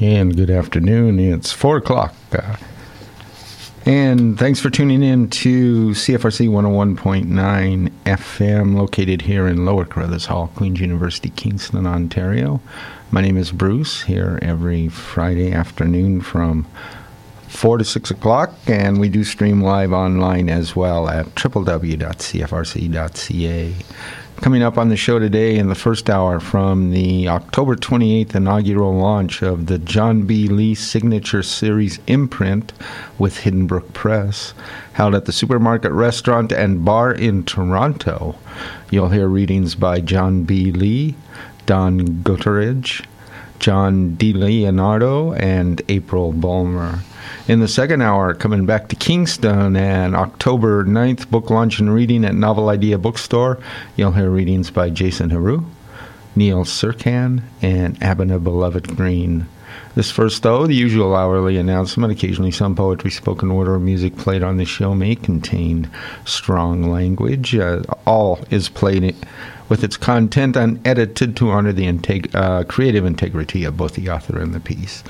and good afternoon. It's 4 o'clock. Uh, and thanks for tuning in to CFRC 101.9 FM, located here in Lower Carruthers Hall, Queen's University, Kingston, Ontario. My name is Bruce, here every Friday afternoon from 4 to 6 o'clock, and we do stream live online as well at www.cfrc.ca. Coming up on the show today in the first hour from the October 28th inaugural launch of the John B. Lee Signature Series imprint with Hidden Brook Press, held at the Supermarket Restaurant and Bar in Toronto. You'll hear readings by John B. Lee, Don Gutteridge, John Di Leonardo, and April Bulmer. In the second hour, coming back to Kingston and October 9th, book launch and reading at Novel Idea Bookstore. You'll hear readings by Jason Heroux, Neil Surkan, and Abena Beloved Green. This first, though, the usual hourly announcement. Occasionally, some poetry, spoken word, or music played on the show may contain strong language. Uh, all is played with its content unedited to honor the integ- uh, creative integrity of both the author and the piece.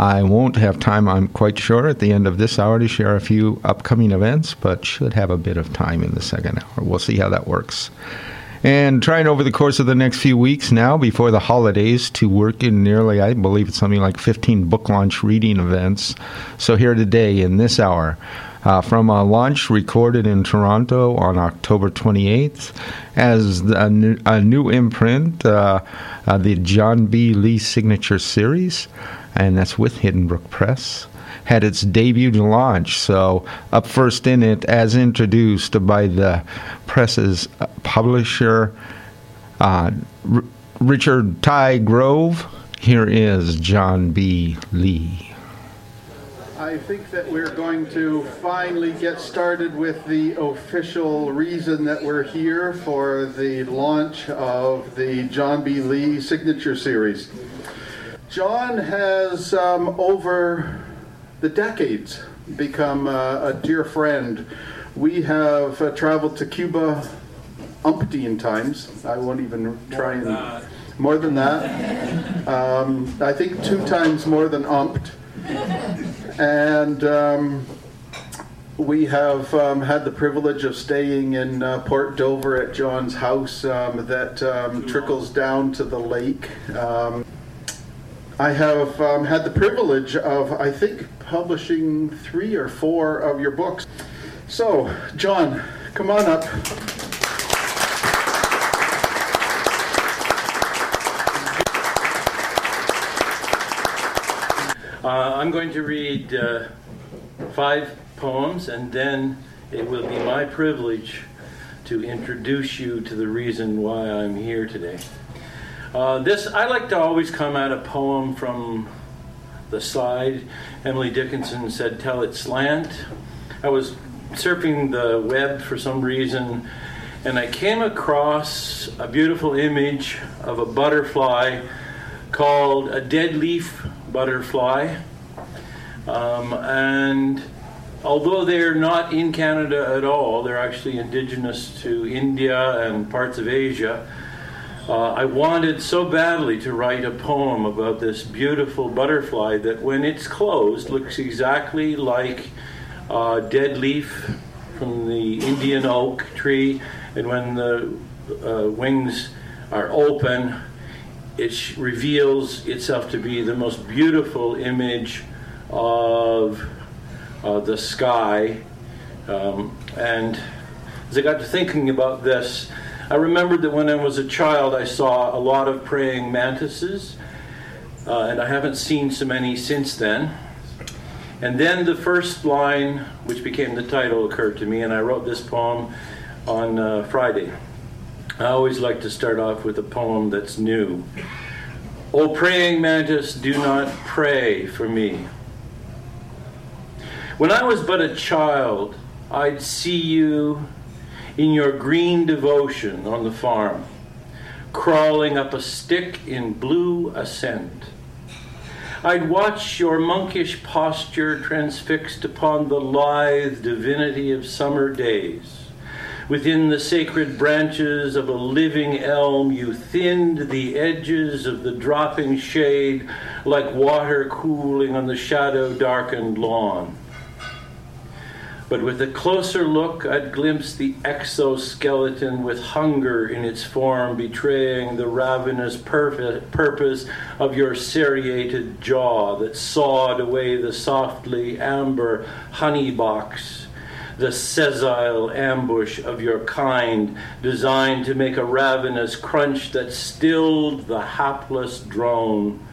I won't have time, I'm quite sure, at the end of this hour to share a few upcoming events, but should have a bit of time in the second hour. We'll see how that works. And trying over the course of the next few weeks now, before the holidays, to work in nearly, I believe it's something like 15 book launch reading events. So here today in this hour, uh, from a launch recorded in Toronto on October 28th as a new, a new imprint, uh, uh, the John B. Lee Signature Series and that's with Hidden Brook Press. Had its debut launch, so up first in it, as introduced by the press's publisher, uh, R- Richard Ty Grove. Here is John B. Lee. I think that we're going to finally get started with the official reason that we're here for the launch of the John B. Lee Signature Series. John has, um, over the decades, become uh, a dear friend. We have uh, traveled to Cuba umpteen times. I won't even try and. More than that. Um, I think two times more than umpt. And. Um, we have um, had the privilege of staying in uh, Port Dover at John's house um, that um, trickles down to the lake. I have um, had the privilege of, I think, publishing three or four of your books. So, John, come on up. Uh, I'm going to read uh, five poems, and then it will be my privilege to introduce you to the reason why I'm here today. Uh, this I like to always come at a poem from the side. Emily Dickinson said, "Tell it slant." I was surfing the web for some reason, and I came across a beautiful image of a butterfly called a dead leaf butterfly, um, and although they're not in Canada at all, they're actually indigenous to India and parts of Asia. Uh, I wanted so badly to write a poem about this beautiful butterfly that when it's closed looks exactly like a dead leaf from the Indian oak tree, and when the uh, wings are open, it reveals itself to be the most beautiful image of uh, the sky. Um, and as I got to thinking about this, I remembered that when I was a child, I saw a lot of praying mantises, uh, and I haven't seen so many since then. And then the first line, which became the title, occurred to me, and I wrote this poem on uh, Friday. I always like to start off with a poem that's new. O praying mantis, do not pray for me. When I was but a child, I'd see you in your green devotion on the farm, crawling up a stick in blue ascent. I'd watch your monkish posture transfixed upon the lithe divinity of summer days. Within the sacred branches of a living elm, you thinned the edges of the dropping shade like water cooling on the shadow darkened lawn. But with a closer look, I'd glimpse the exoskeleton with hunger in its form, betraying the ravenous purpose of your serrated jaw that sawed away the softly amber honey box, the sessile ambush of your kind, designed to make a ravenous crunch that stilled the hapless drone.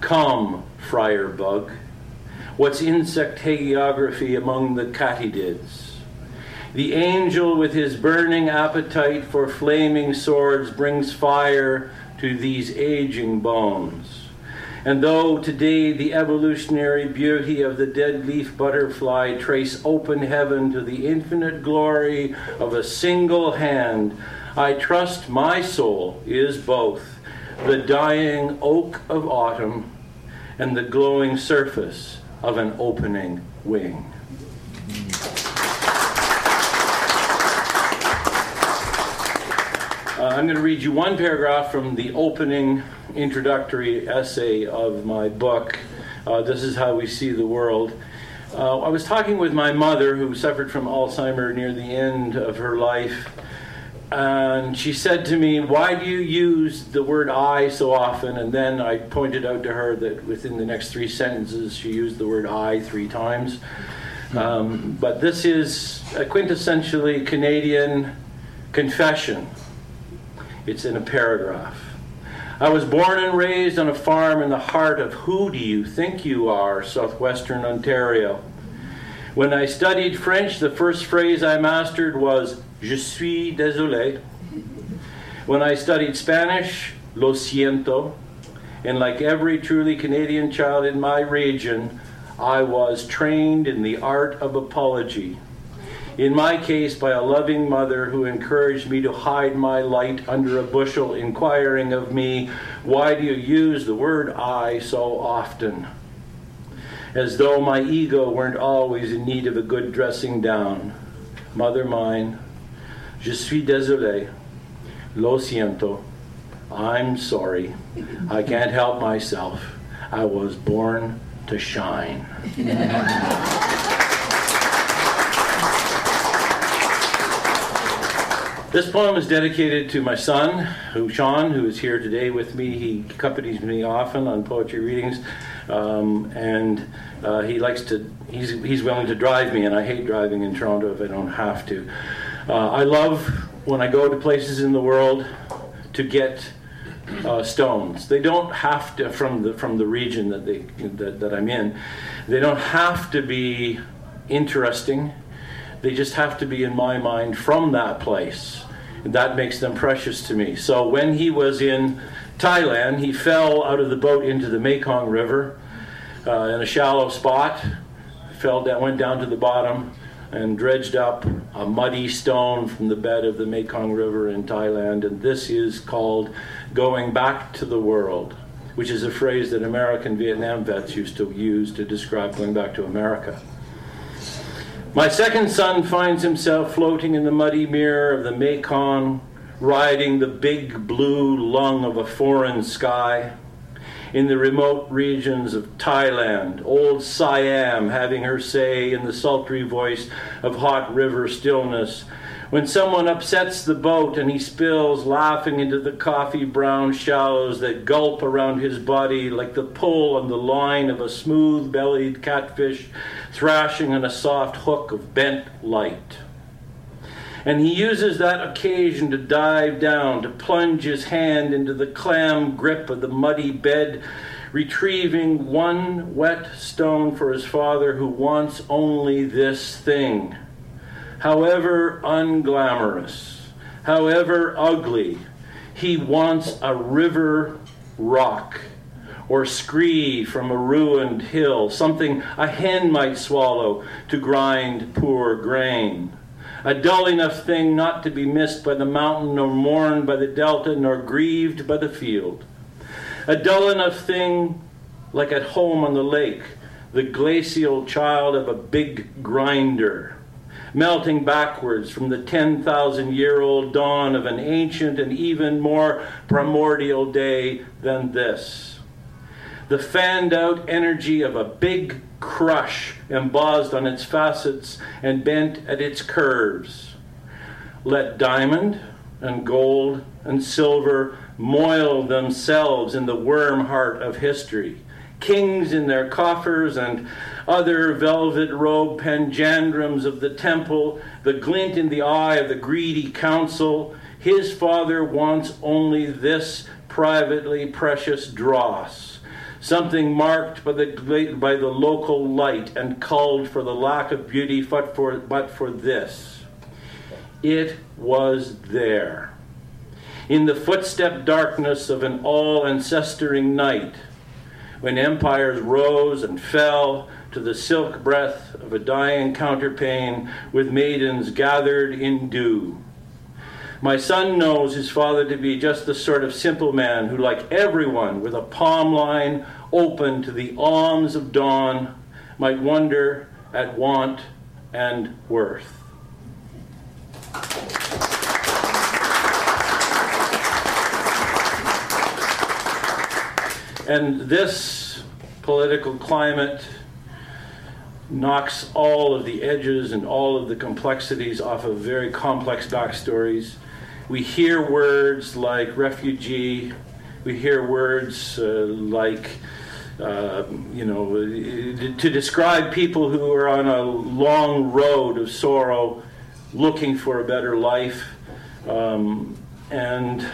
Come, friar bug What's insect hagiography among the katydids? The angel with his burning appetite for flaming swords brings fire to these aging bones. And though today the evolutionary beauty of the dead leaf butterfly trace open heaven to the infinite glory of a single hand, I trust my soul is both the dying oak of autumn and the glowing surface of an opening wing. Uh, I'm going to read you one paragraph from the opening introductory essay of my book. Uh, this is how we see the world. Uh, I was talking with my mother, who suffered from Alzheimer near the end of her life, and she said to me, Why do you use the word I so often? And then I pointed out to her that within the next three sentences, she used the word I three times. Um, but this is a quintessentially Canadian confession, it's in a paragraph. I was born and raised on a farm in the heart of Who Do You Think You Are, southwestern Ontario. When I studied French, the first phrase I mastered was Je suis désolé. When I studied Spanish, lo siento. And like every truly Canadian child in my region, I was trained in the art of apology. In my case, by a loving mother who encouraged me to hide my light under a bushel, inquiring of me, Why do you use the word I so often? As though my ego weren't always in need of a good dressing down. Mother mine, Je suis désolé. Lo siento. I'm sorry. I can't help myself. I was born to shine. This poem is dedicated to my son, who Sean, who is here today with me. He accompanies me often on poetry readings, um, and uh, he likes to. He's he's willing to drive me, and I hate driving in Toronto if I don't have to. Uh, I love when I go to places in the world to get uh, stones. They don't have to from the from the region that they that, that I'm in. They don't have to be interesting. They just have to be in my mind from that place. And that makes them precious to me. So when he was in Thailand, he fell out of the boat into the Mekong River uh, in a shallow spot. Fell down, went down to the bottom, and dredged up a muddy stone from the bed of the Mekong River in Thailand. And this is called going back to the world, which is a phrase that American Vietnam vets used to use to describe going back to America. My second son finds himself floating in the muddy mirror of the Mekong, riding the big blue lung of a foreign sky in the remote regions of Thailand, old Siam having her say in the sultry voice of hot river stillness. When someone upsets the boat and he spills laughing into the coffee brown shallows that gulp around his body like the pull on the line of a smooth bellied catfish thrashing on a soft hook of bent light. And he uses that occasion to dive down, to plunge his hand into the clam grip of the muddy bed, retrieving one wet stone for his father who wants only this thing. However unglamorous, however ugly, he wants a river rock or scree from a ruined hill, something a hen might swallow to grind poor grain a dull enough thing not to be missed by the mountain, nor mourned by the delta, nor grieved by the field. A dull enough thing like at home on the lake, the glacial child of a big grinder, melting backwards from the 10,000 year old dawn of an ancient and even more primordial day than this. the fanned out energy of a big crush embossed on its facets and bent at its curves. Let diamond and gold and silver moil themselves in the worm heart of history. Kings in their coffers and other velvet robed panjandrums of the temple, the glint in the eye of the greedy council. His father wants only this privately precious dross something marked by the, by the local light and culled for the lack of beauty, but for, but for this. It was there. In the footstep darkness of an all ancestring night, when empires rose and fell to the silk breath of a dying counterpane with maidens gathered in dew my son knows his father to be just the sort of simple man who, like everyone with a palm line open to the alms of dawn, might wonder at want and worth. And this political climate knocks all of the edges and all of the complexities off of very complex backstories we hear words like refugee, we hear words uh, like, uh, you know, to describe people who are on a long road of sorrow looking for a better life. Um, and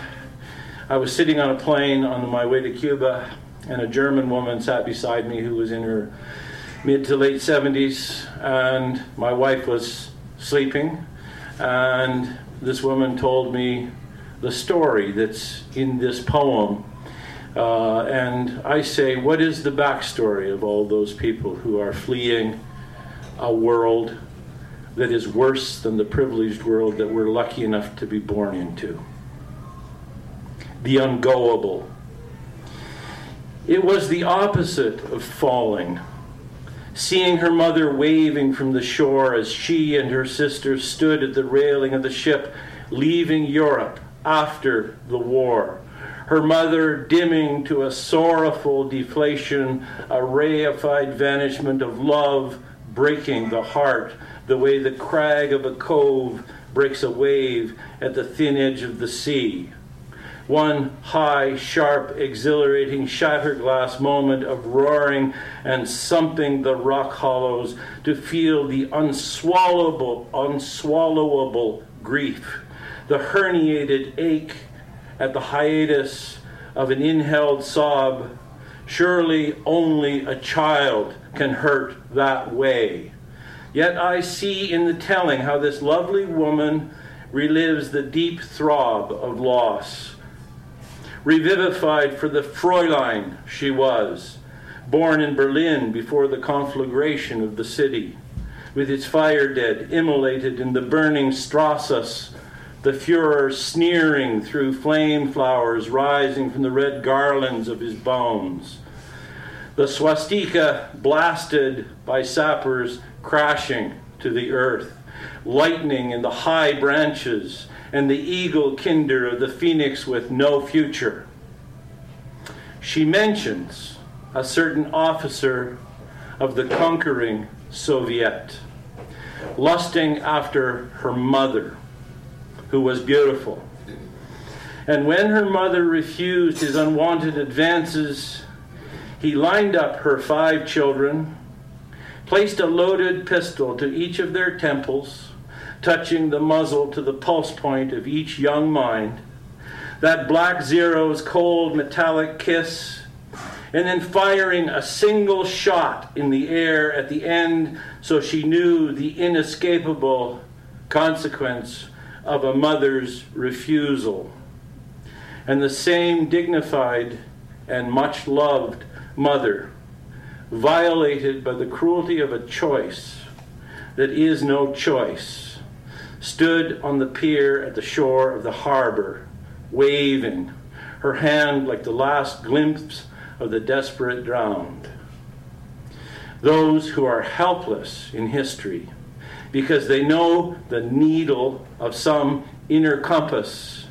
I was sitting on a plane on my way to Cuba, and a German woman sat beside me who was in her mid to late 70s, and my wife was sleeping. And this woman told me the story that's in this poem. Uh, and I say, what is the backstory of all those people who are fleeing a world that is worse than the privileged world that we're lucky enough to be born into? The ungoable. It was the opposite of falling seeing her mother waving from the shore as she and her sister stood at the railing of the ship leaving Europe after the war. Her mother dimming to a sorrowful deflation, a reified vanishment of love breaking the heart, the way the crag of a cove breaks a wave at the thin edge of the sea one high, sharp, exhilarating shatterglass moment of roaring and something the rock hollows to feel the unswallowable, unswallowable grief, the herniated ache at the hiatus of an inhaled sob. Surely only a child can hurt that way. Yet I see in the telling how this lovely woman relives the deep throb of loss revivified for the Fräulein she was, born in Berlin before the conflagration of the city, with its fire dead immolated in the burning Strasse, the Fuhrer sneering through flame flowers rising from the red garlands of his bones. The swastika blasted by sappers crashing to the earth, lightning in the high branches and the eagle kinder of the phoenix with no future. She mentions a certain officer of the conquering Soviet, lusting after her mother, who was beautiful. And when her mother refused his unwanted advances, he lined up her five children, placed a loaded pistol to each of their temples, touching the muzzle to the pulse point of each young mind, that black zero's cold metallic kiss, and then firing a single shot in the air at the end so she knew the inescapable consequence of a mother's refusal. And the same dignified and much loved mother, violated by the cruelty of a choice that is no choice stood on the pier at the shore of the harbor, waving, her hand like the last glimpse of the desperate drowned. Those who are helpless in history because they know the needle of some inner compass,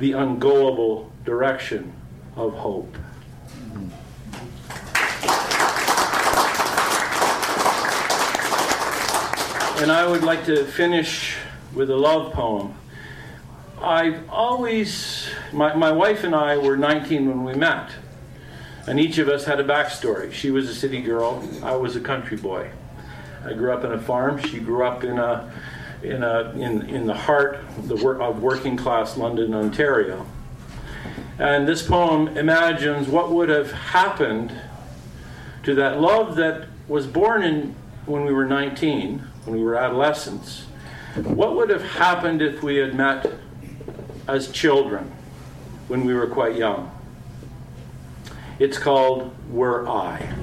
the ungoable direction of hope. And I would like to finish with a love poem. I've always, my, my wife and I were 19 when we met, and each of us had a backstory. She was a city girl, I was a country boy. I grew up in a farm, she grew up in a in, a, in, in the heart the work of working class London, Ontario. And this poem imagines what would have happened to that love that was born in when we were 19, when we were adolescents. What would have happened if we had met as children when we were quite young? It's called Were I.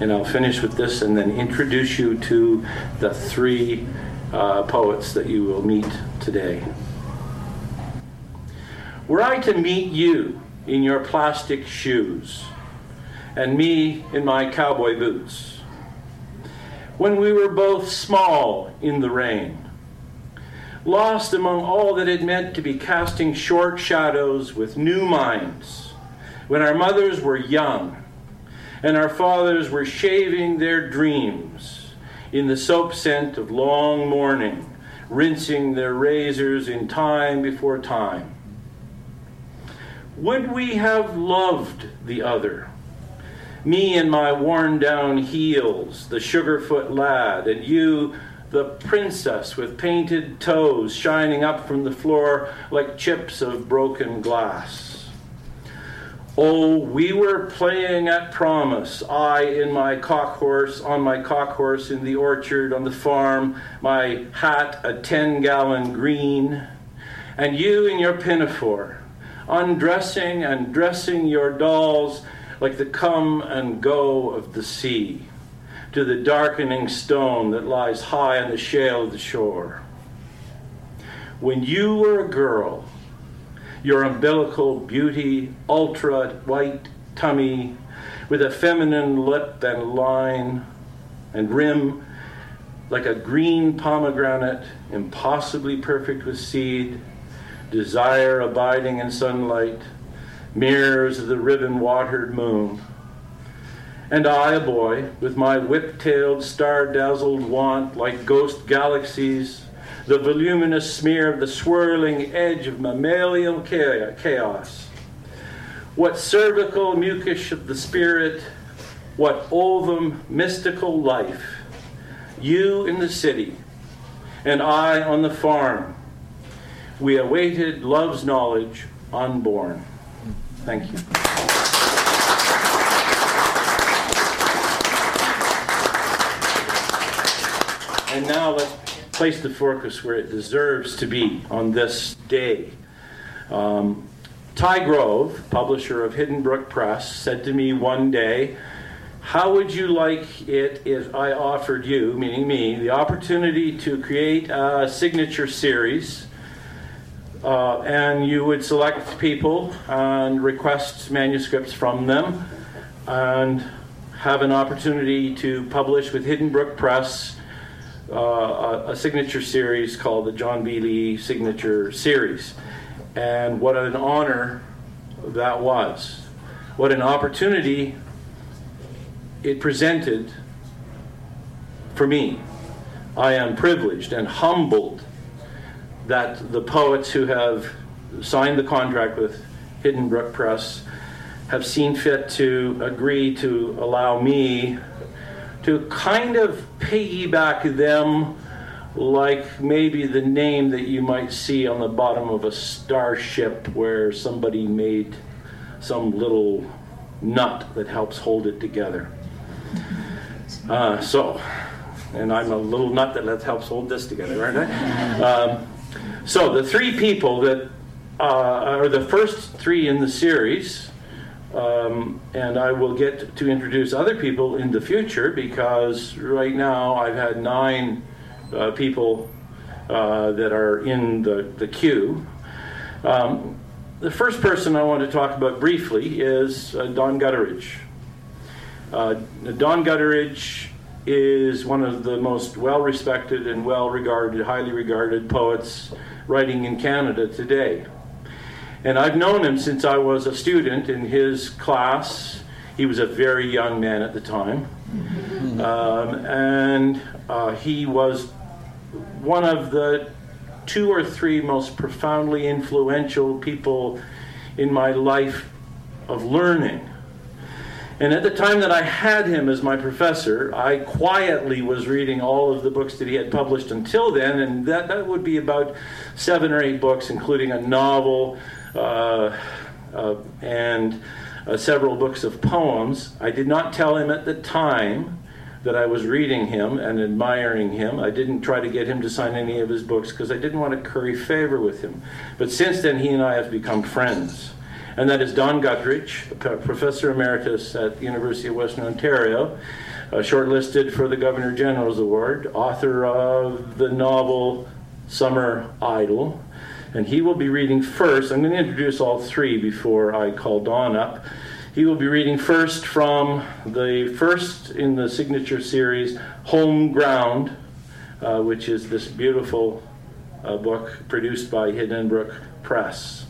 And I'll finish with this and then introduce you to the three uh, poets that you will meet today. Were I to meet you in your plastic shoes and me in my cowboy boots, when we were both small in the rain, lost among all that it meant to be casting short shadows with new minds, when our mothers were young and our fathers were shaving their dreams in the soap scent of long mourning, rinsing their razors in time before time. Would we have loved the other? Me and my worn down heels, the sugarfoot lad, and you, the princess with painted toes shining up from the floor like chips of broken glass. Oh, we were playing at promise. I in my cock horse, on my cock horse in the orchard, on the farm, my hat a 10 gallon green, and you in your pinafore, undressing and dressing your dolls like the come and go of the sea, to the darkening stone that lies high on the shale of the shore. When you were a girl, your umbilical beauty, ultra white tummy, with a feminine lip and line and rim like a green pomegranate, impossibly perfect with seed, desire abiding in sunlight, mirrors of the ribbon watered moon. And I, a boy, with my whip tailed, star dazzled want like ghost galaxies the voluminous smear of the swirling edge of mammalian chaos. What cervical mucus of the spirit, what ovum mystical life. You in the city, and I on the farm. We awaited love's knowledge unborn. Thank you. And now let's place the focus where it deserves to be on this day. Um, Ty Grove, publisher of Hidden Brook Press, said to me one day, How would you like it if I offered you, meaning me, the opportunity to create a signature series? Uh, and you would select people and request manuscripts from them and have an opportunity to publish with Hidden Brook Press uh, a, signature series called the John B. Lee Signature Series. And what an honor that was. What an opportunity it presented for me. I am privileged and humbled that the poets who have signed the contract with Hidden Brook Press have seen fit to agree to allow me to kind of piggyback them like maybe the name that you might see on the bottom of a starship where somebody made some little nut that helps hold it together. Uh, so, and I'm a little nut that helps hold this together, aren't I? Um, so, the three people that uh, are the first three in the series um, and I will get to introduce other people in the future because right now I've had nine uh, people uh, that are in the, the queue. Um, the first person I want to talk about briefly is uh, Don Gutteridge. Uh, Don Gutteridge is one of the most well respected and well regarded, highly regarded poets writing in Canada today. And I've known him since I was a student in his class. He was a very young man at the time. Um, and uh, he was one of the two or three most profoundly influential people in my life of learning. And at the time that I had him as my professor, I quietly was reading all of the books that he had published until then, and that, that would be about seven or eight books, including a novel and uh, several books of poems. I did not tell him at the time that I was reading him and admiring him. I didn't try to get him to sign any of his books because I didn't want to curry favor with him. But since then, he and I have become friends and that is Don Gutteridge, Professor Emeritus at the University of Western Ontario, uh, shortlisted for the Governor General's Award, author of the novel Summer's Idyll. And he will be reading first. I'm going to introduce all three before I call Don up. He will be reading first from the first in the signature series, Home Ground, uh, which is this beautiful uh, book produced by Hidden Brook Press.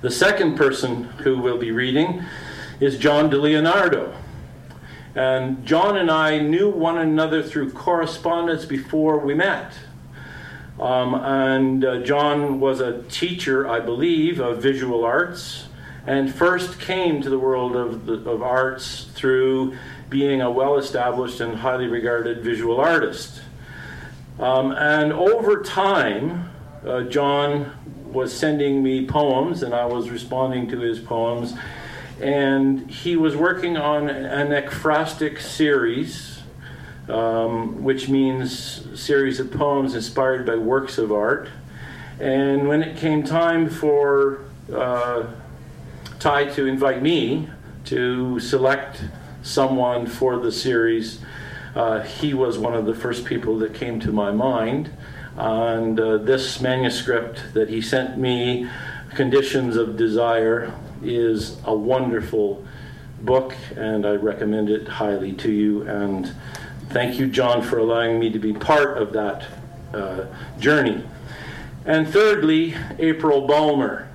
The second person who will be reading is John Di Leonardo. And John and I knew one another through correspondence before we met. Um, and uh, John was a teacher, I believe, of visual arts, and first came to the world of, the, of arts through being a well established and highly regarded visual artist. Um, and over time, uh, John was sending me poems, and I was responding to his poems. And he was working on an ekphrastic series, um, which means series of poems inspired by works of art. And when it came time for uh, Ty to invite me to select someone for the series, uh, he was one of the first people that came to my mind. And uh, this manuscript that he sent me, Conditions of Desire, is a wonderful book, and I recommend it highly to you. And thank you, John, for allowing me to be part of that uh, journey. And thirdly, April Bulmer.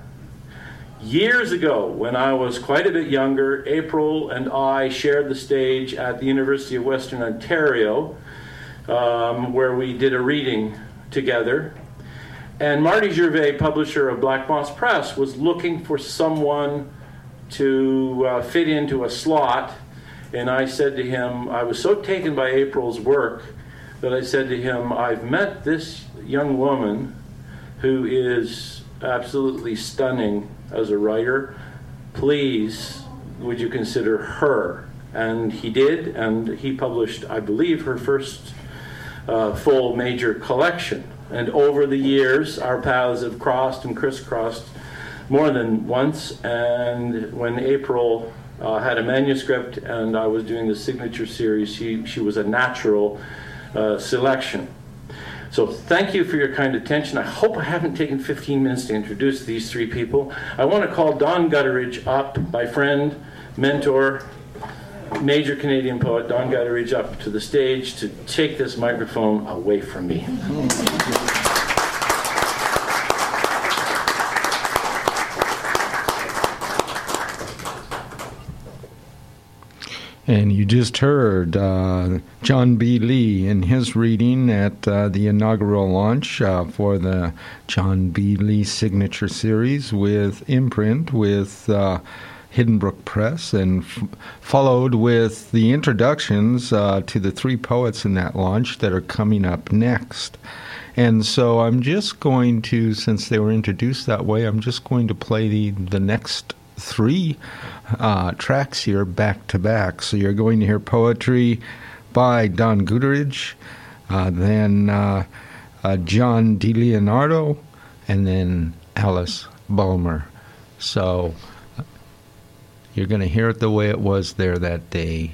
Years ago, when I was quite a bit younger, April and I shared the stage at the University of Western Ontario, um, where we did a reading together. And Marty Gervais, publisher of Black Moss Press, was looking for someone to uh, fit into a slot. And I said to him, I was so taken by April's work that I said to him, I've met this young woman who is absolutely stunning as a writer. Please, would you consider her? And he did, and he published, I believe, her first uh, full major collection. And over the years, our paths have crossed and crisscrossed more than once. And when April uh, had a manuscript and I was doing the signature series, she, she was a natural uh, selection. So thank you for your kind attention. I hope I haven't taken 15 minutes to introduce these three people. I want to call Don Gutteridge up, my friend, mentor, major Canadian poet Don Gutteridge up to the stage to take this microphone away from me. And you just heard uh, John B. Lee in his reading at uh, the inaugural launch uh, for the John B. Lee Signature Series with imprint with uh, Hidden Brook Press, and f- followed with the introductions uh, to the three poets in that launch that are coming up next. And so I'm just going to, since they were introduced that way, I'm just going to play the, the next three uh, tracks here back to back. So you're going to hear poetry by Don Gutteridge, uh, then uh, uh John Di Leonardo, and then Alice Bulmer. So you're going to hear it the way it was there that day.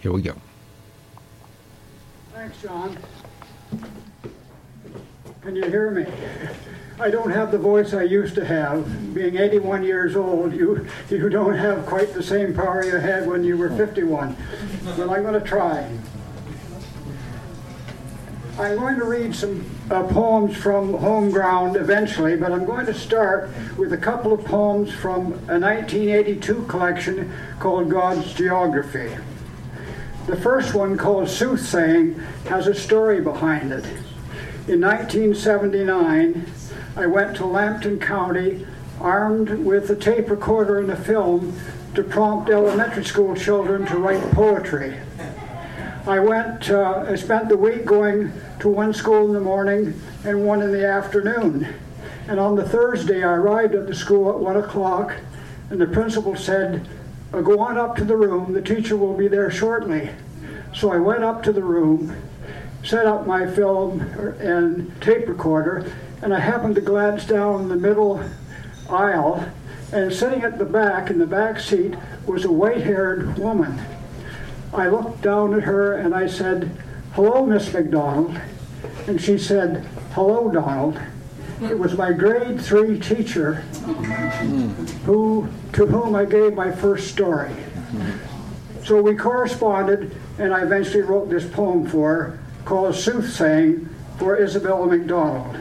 Here we go. Thanks, John. Can you hear me? I don't have the voice I used to have. Being 81 years old, you, you don't have quite the same power you had when you were 51. But I'm going to try. I'm going to read some uh, poems from Home Ground eventually, but I'm going to start with a couple of poems from a 1982 collection called God's Geography. The first one, called Soothsaying, has a story behind it. In 1979, I went to Lambton County armed with a tape recorder and a film to prompt elementary school children to write poetry. I went, uh, I spent the week going to one school in the morning and one in the afternoon. And on the Thursday, I arrived at the school at one o'clock, and the principal said, uh, Go on up to the room, the teacher will be there shortly. So I went up to the room, set up my film and tape recorder, and I happened to glance down the middle aisle, and sitting at the back in the back seat was a white haired woman. I looked down at her and I said, Hello, Miss McDonald. And she said, Hello, Donald. It was my grade three teacher who, to whom I gave my first story. So we corresponded, and I eventually wrote this poem for her called Soothsaying for Isabella McDonald.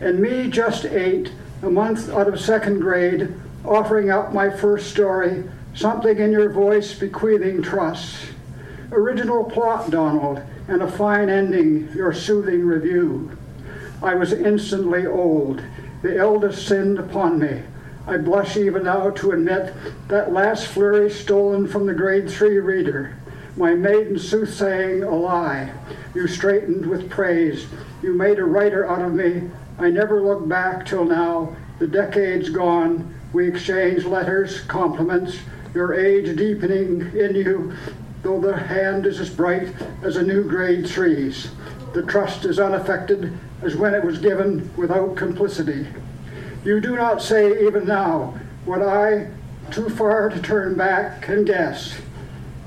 And me, just eight, a month out of second grade, offering up my first story, something in your voice bequeathing trust. Original plot, Donald, and a fine ending, your soothing review. I was instantly old. The eldest sinned upon me. I blush even now to admit that last flurry stolen from the grade three reader. My maiden soothsaying a lie. You straightened with praise. You made a writer out of me. I never look back till now. The decades gone. We exchange letters, compliments. Your age deepening in you, though the hand is as bright as a new grade three's. The trust is unaffected as when it was given without complicity. You do not say even now what I, too far to turn back, can guess.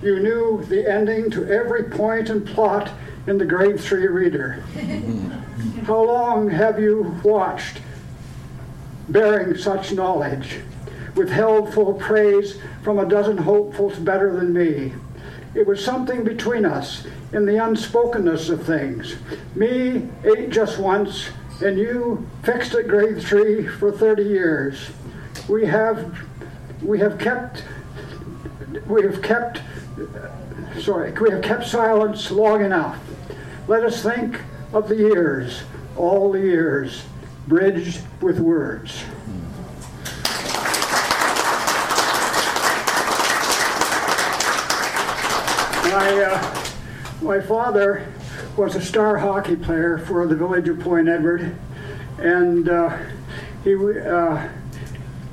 You knew the ending to every point and plot in the grade three reader. Hmm. How long have you watched, bearing such knowledge, withheld full praise from a dozen hopefuls better than me? It was something between us in the unspokenness of things. Me ate just once, and you fixed at grade three for 30 years. We have, we have kept, we have kept, sorry, we have kept silence long enough. Let us think of the years, all the years, bridged with words. My, uh, my father was a star hockey player for the village of Point Edward, and uh, he, uh,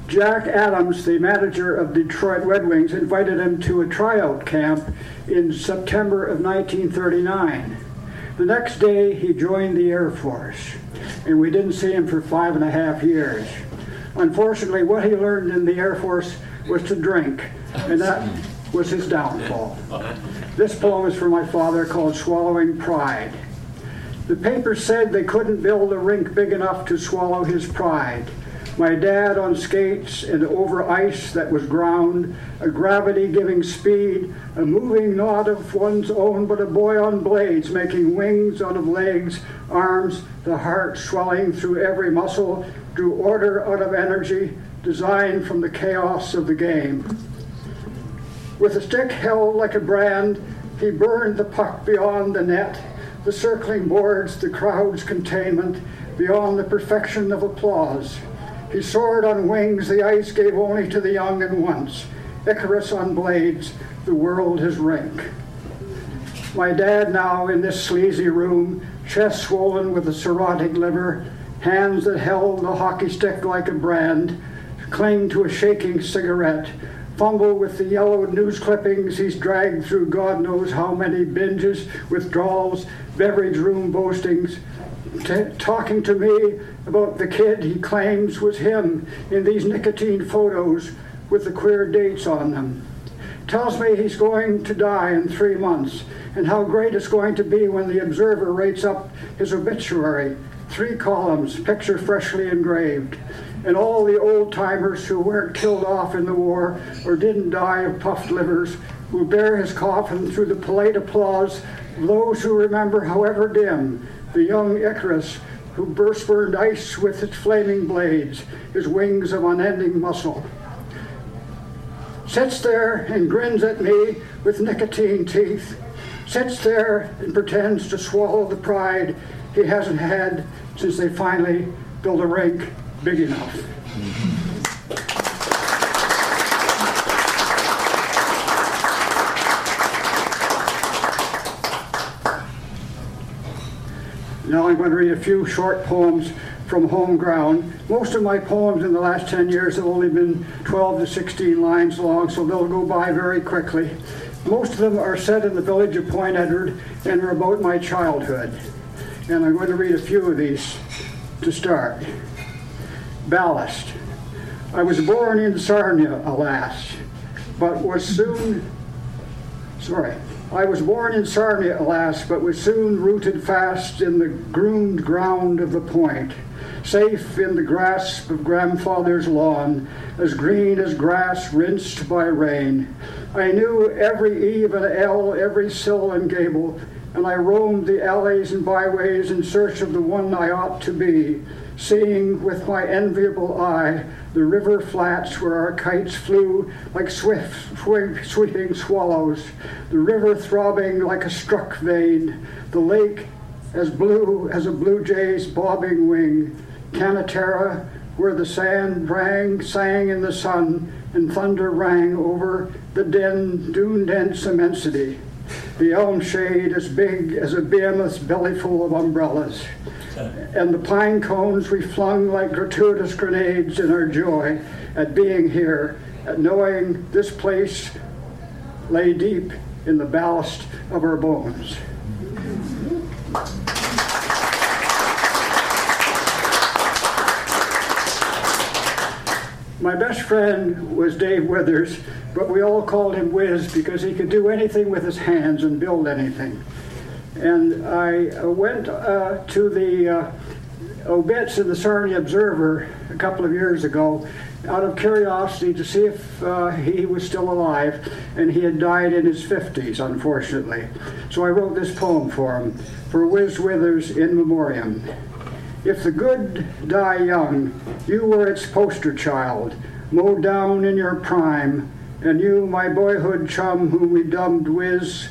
Jack Adams, the manager of Detroit Red Wings, invited him to a tryout camp in September of 1939. The next day, he joined the Air Force, and we didn't see him for five and a half years. Unfortunately, what he learned in the Air Force was to drink, and that was his downfall. This poem is for my father called Swallowing Pride. The paper said they couldn't build a rink big enough to swallow his pride. My dad on skates and over ice that was ground, a gravity giving speed, a moving not of one's own, but a boy on blades, making wings out of legs, arms, the heart swelling through every muscle, drew order out of energy, designed from the chaos of the game. With a stick held like a brand, he burned the puck beyond the net, the circling boards, the crowd's containment, beyond the perfection of applause. He soared on wings the ice gave only to the young and once. Icarus on blades, the world his rink. My dad now in this sleazy room, chest swollen with a cirrhotic liver, hands that held the hockey stick like a brand, cling to a shaking cigarette, fumble with the yellowed news clippings he's dragged through God knows how many binges, withdrawals, beverage room boastings, t- talking to me about the kid he claims was him in these nicotine photos with the queer dates on them. Tells me he's going to die in three months and how great it's going to be when the Observer rates up his obituary. Three columns, picture freshly engraved and all the old timers who weren't killed off in the war or didn't die of puffed livers will bear his coffin through the polite applause of those who remember, however dim, the young Icarus who burst burned ice with its flaming blades, his wings of unending muscle. sits there and grins at me with nicotine teeth, sits there and pretends to swallow the pride he hasn't had since they finally built a rink big enough. Now I'm going to read a few short poems from home ground. Most of my poems in the last 10 years have only been 12 to 16 lines long, so they'll go by very quickly. Most of them are set in the village of Point Edward and are about my childhood. And I'm going to read a few of these to start. Ballast. I was born in Sarnia, alas, but was soon, sorry, I was born in Sarnia, alas, but was soon rooted fast in the groomed ground of the point, safe in the grasp of grandfather's lawn, as green as grass rinsed by rain. I knew every eve and ell, every sill and gable, and I roamed the alleys and byways in search of the one I ought to be, seeing with my enviable eye the river flats where our kites flew like swift, sweeping swallows, the river throbbing like a struck vein, the lake as blue as a blue jay's bobbing wing, Canatara, where the sand rang, sang in the sun, and thunder rang over the den, dune-dense immensity. The elm shade as big as a behemoth's bellyful of umbrellas and the pine cones we flung like gratuitous grenades in our joy at being here, at knowing this place lay deep in the ballast of our bones. My best friend was Dave Withers, but we all called him Wiz because he could do anything with his hands and build anything. And I uh, went uh, to the uh, obits in the Sarnia Observer a couple of years ago out of curiosity to see if uh, he was still alive, and he had died in his 50s, unfortunately. So I wrote this poem for him, for Wiz Withers in memoriam. If the good die young, you were its poster child, mowed down in your prime, and you, my boyhood chum, whom we dubbed Wiz,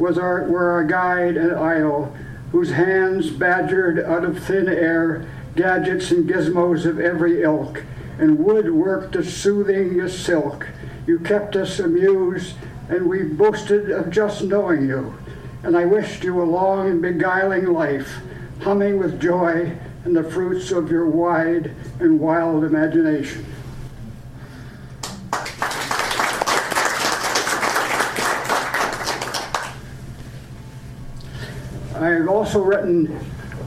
was our, were our guide and idol, whose hands badgered out of thin air gadgets and gizmos of every ilk, and wood worked as soothing as silk. You kept us amused, and we boasted of just knowing you. And I wished you a long and beguiling life, humming with joy and the fruits of your wide and wild imagination. I've also written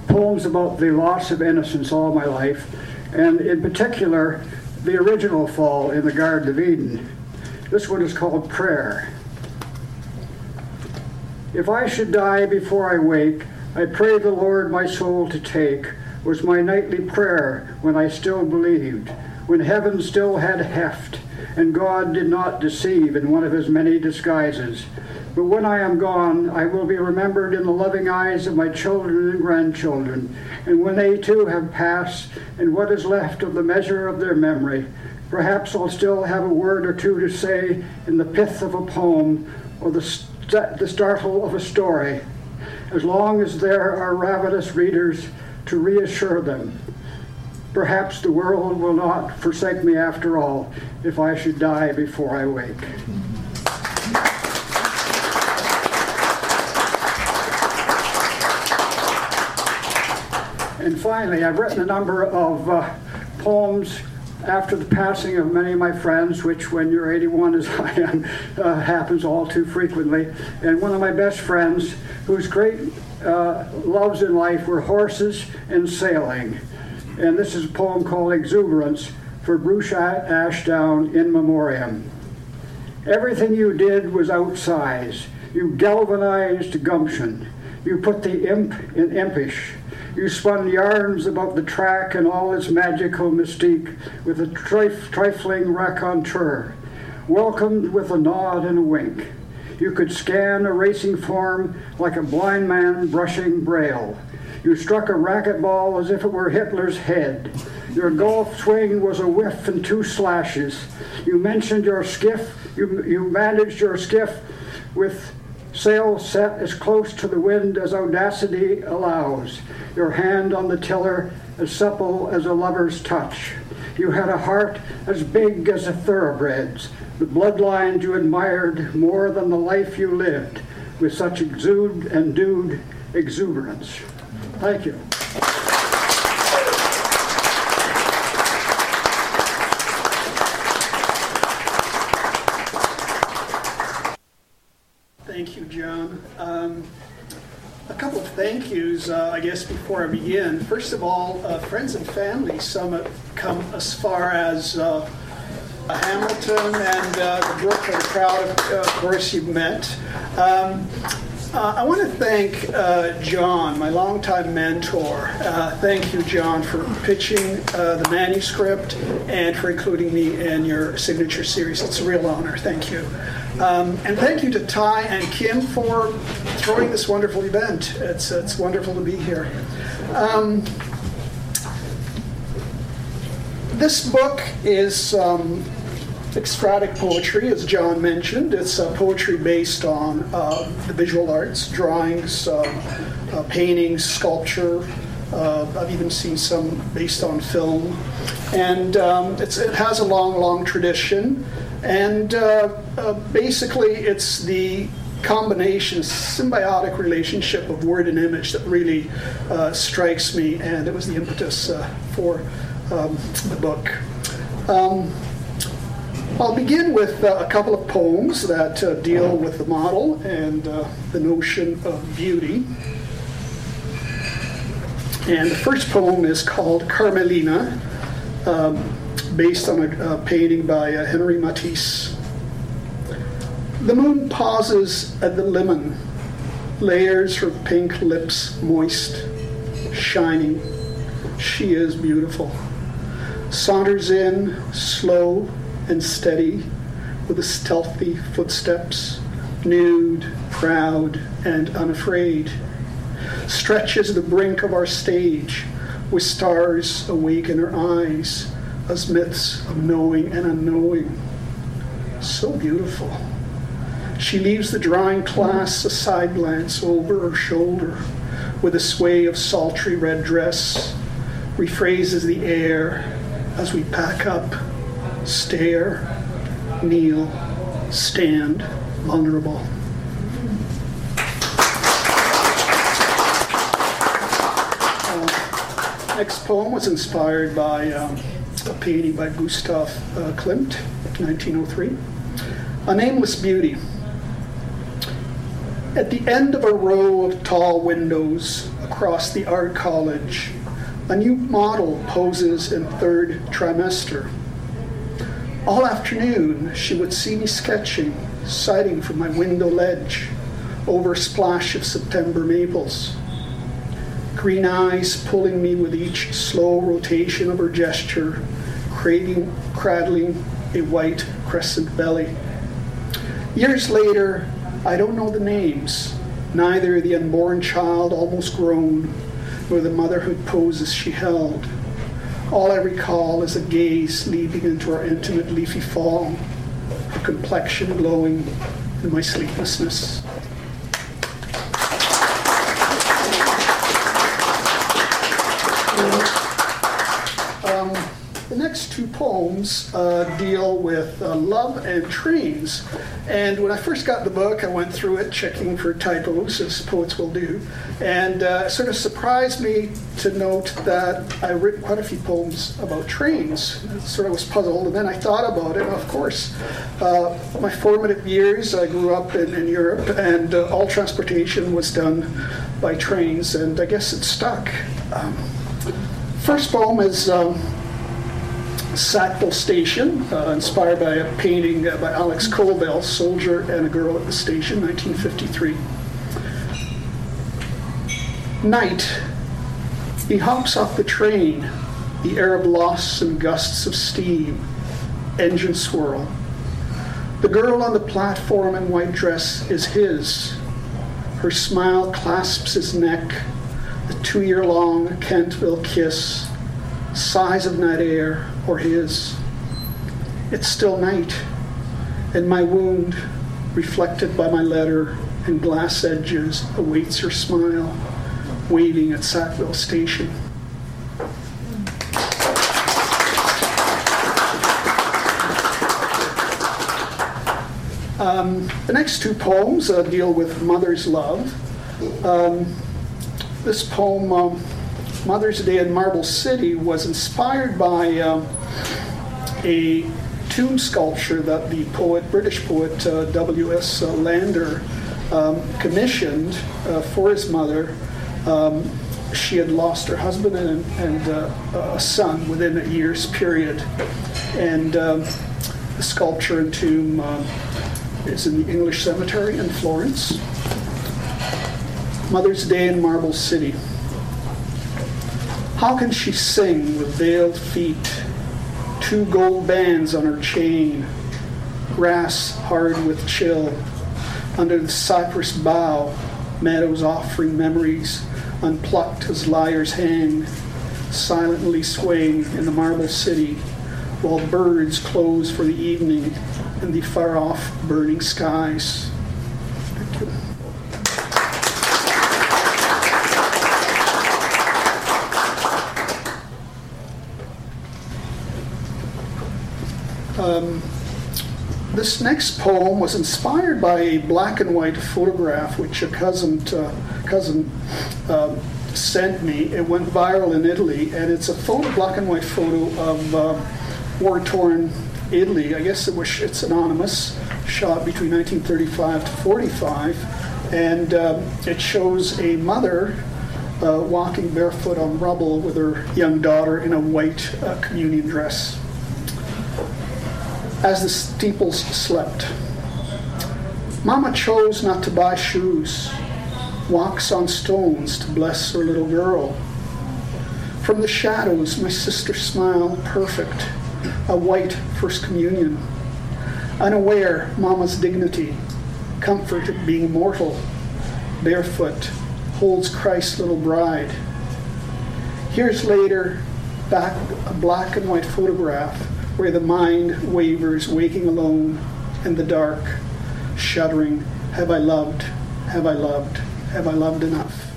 poems about the loss of innocence all my life, and in particular, the original fall in the Garden of Eden. This one is called Prayer. If I should die before I wake, I pray the Lord my soul to take, was my nightly prayer when I still believed, when heaven still had heft, and God did not deceive in one of his many disguises. But when I am gone, I will be remembered in the loving eyes of my children and grandchildren. And when they too have passed, and what is left of the measure of their memory, perhaps I'll still have a word or two to say in the pith of a poem or the, st- the startle of a story, as long as there are ravenous readers to reassure them. Perhaps the world will not forsake me after all if I should die before I wake. And finally, I've written a number of uh, poems after the passing of many of my friends, which when you're 81 as I am, uh, happens all too frequently. And one of my best friends, whose great uh, loves in life were horses and sailing. And this is a poem called Exuberance for Bruce Ashdown in memoriam. Everything you did was outsize. You galvanized gumption. You put the imp in impish. You spun yarns about the track and all its magical mystique with a trif- trifling raconteur, welcomed with a nod and a wink. You could scan a racing form like a blind man brushing braille. You struck a racquetball as if it were Hitler's head. Your golf swing was a whiff and two slashes. You mentioned your skiff, you, you managed your skiff with sail set as close to the wind as audacity allows. Your hand on the tiller as supple as a lover's touch. You had a heart as big as a thoroughbred's, the bloodlines you admired more than the life you lived, with such exude and dude exuberance. Thank you. Thank you, John. Um, a couple of thank yous, uh, I guess, before I begin. First of all, uh, Friends and Family Summit come as far as uh, Hamilton and uh, the Brook are the crowd, of course, you've met. Um, uh, I want to thank uh, John, my longtime mentor. Uh, thank you, John, for pitching uh, the manuscript and for including me in your signature series. It's a real honor. Thank you. Um, and thank you to Ty and Kim for throwing this wonderful event. It's, it's wonderful to be here. Um, this book is um, ekphrastic poetry, as John mentioned. It's uh, poetry based on uh, the visual arts, drawings, uh, uh paintings, sculpture. Uh, I've even seen some based on film. And um, it has a long, long tradition. And uh, basically, it's the combination, symbiotic relationship of word and image that really strikes me. And it was the impetus for um, the book. Um, I'll begin with uh, a couple of poems that uh, deal with the model and uh, the notion of beauty. And the first poem is called Carmelina, um, based on a, a painting by uh, Henri Matisse. The moon pauses at the lemon, layers her pink lips moist, shining. She is beautiful. Saunters in, slow, and steady, with the stealthy footsteps, nude, proud, and unafraid. Stretches the brink of our stage, with stars awake in her eyes, as myths of knowing and unknowing. So beautiful. She leaves the drawing class a side glance over her shoulder, with a sway of sultry red dress, rephrases the air as we pack up stare, kneel, stand, vulnerable. Uh, next poem was inspired by um, a painting by Gustav uh, Klimt, 1903. A Nameless Beauty. At the end of a row of tall windows across the art college, a new model poses in third trimester. All afternoon, she would see me sketching, sighting from my window ledge over a splash of September maples. Green eyes pulling me with each slow rotation of her gesture, cradling, cradling a white crescent belly. Years later, I don't know the names, neither the unborn child almost grown, nor the motherhood poses she held all I recall is a gaze leaping into our intimate leafy fall, her complexion glowing in my sleeplessness. next two poems uh, deal with uh, love and trains. And when I first got the book, I went through it checking for typos, as poets will do. And uh, it sort of surprised me to note that I've written quite a few poems about trains. I sort of was puzzled, and then I thought about it. Of course, uh, my formative years, I grew up in, in Europe, and uh, all transportation was done by trains, and I guess it stuck. Um, first poem is. Um, Sackville Station, uh, inspired by a painting uh, by Alex Colville, Soldier and a Girl at the Station, 1953. Night. He hops off the train, the air blossom gusts of steam, engine swirl. The girl on the platform in white dress is his. Her smile clasps his neck, the two year long Kentville kiss, sighs of night air, or his. It's still night, and my wound, reflected by my letter and glass edges, awaits her smile, waiting at Sackville Station. Um, the next two poems uh, deal with mother's love. Um, this poem, um, Mother's Day in Marble City, was inspired by um, a tomb sculpture that the poet, British poet uh, W.S. Uh, Landor um, commissioned uh, for his mother. Um, she had lost her husband and, and uh, a son within a year's period. And um, the sculpture and tomb um, is in the English Cemetery in Florence. Mother's Day in Marble City. How can she sing with veiled feet, two gold bands on her chain, grass hard with chill, under the cypress bough, meadows offering memories, unplucked as lyres hang, silently swaying in the marble city, while birds close for the evening in the far off burning skies. Um, this next poem was inspired by a black and white photograph which a cousin uh, cousin uh, sent me. It went viral in Italy, and it's a photo, black and white photo of uh, war-torn Italy. I guess it was it's anonymous, shot between 1935 to 45, and um, it shows a mother uh, walking barefoot on rubble with her young daughter in a white uh, communion dress. As the steeples slept, Mama chose not to buy shoes, walks on stones to bless her little girl. From the shadows, my sister smiled perfect a white First Communion. Unaware Mama's dignity, comfort at being mortal, barefoot, holds Christ's little bride. Here's later back a black and white photograph where the mind wavers, waking alone in the dark, shuddering, Have I loved? Have I loved? Have I loved enough?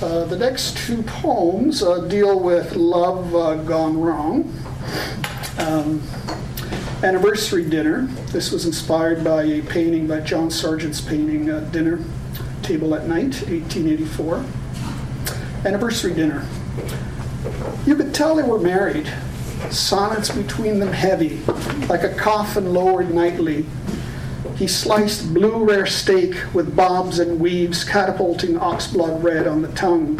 Uh, the next two poems uh, deal with love uh, gone wrong. Um, anniversary dinner. This was inspired by a painting by John Sargent's painting uh, Dinner Table at Night, 1884. Anniversary dinner. You could tell they were married. Sonnets between them heavy, like a coffin lowered nightly, he sliced blue rare steak with bobs and weaves, catapulting oxblood red on the tongue.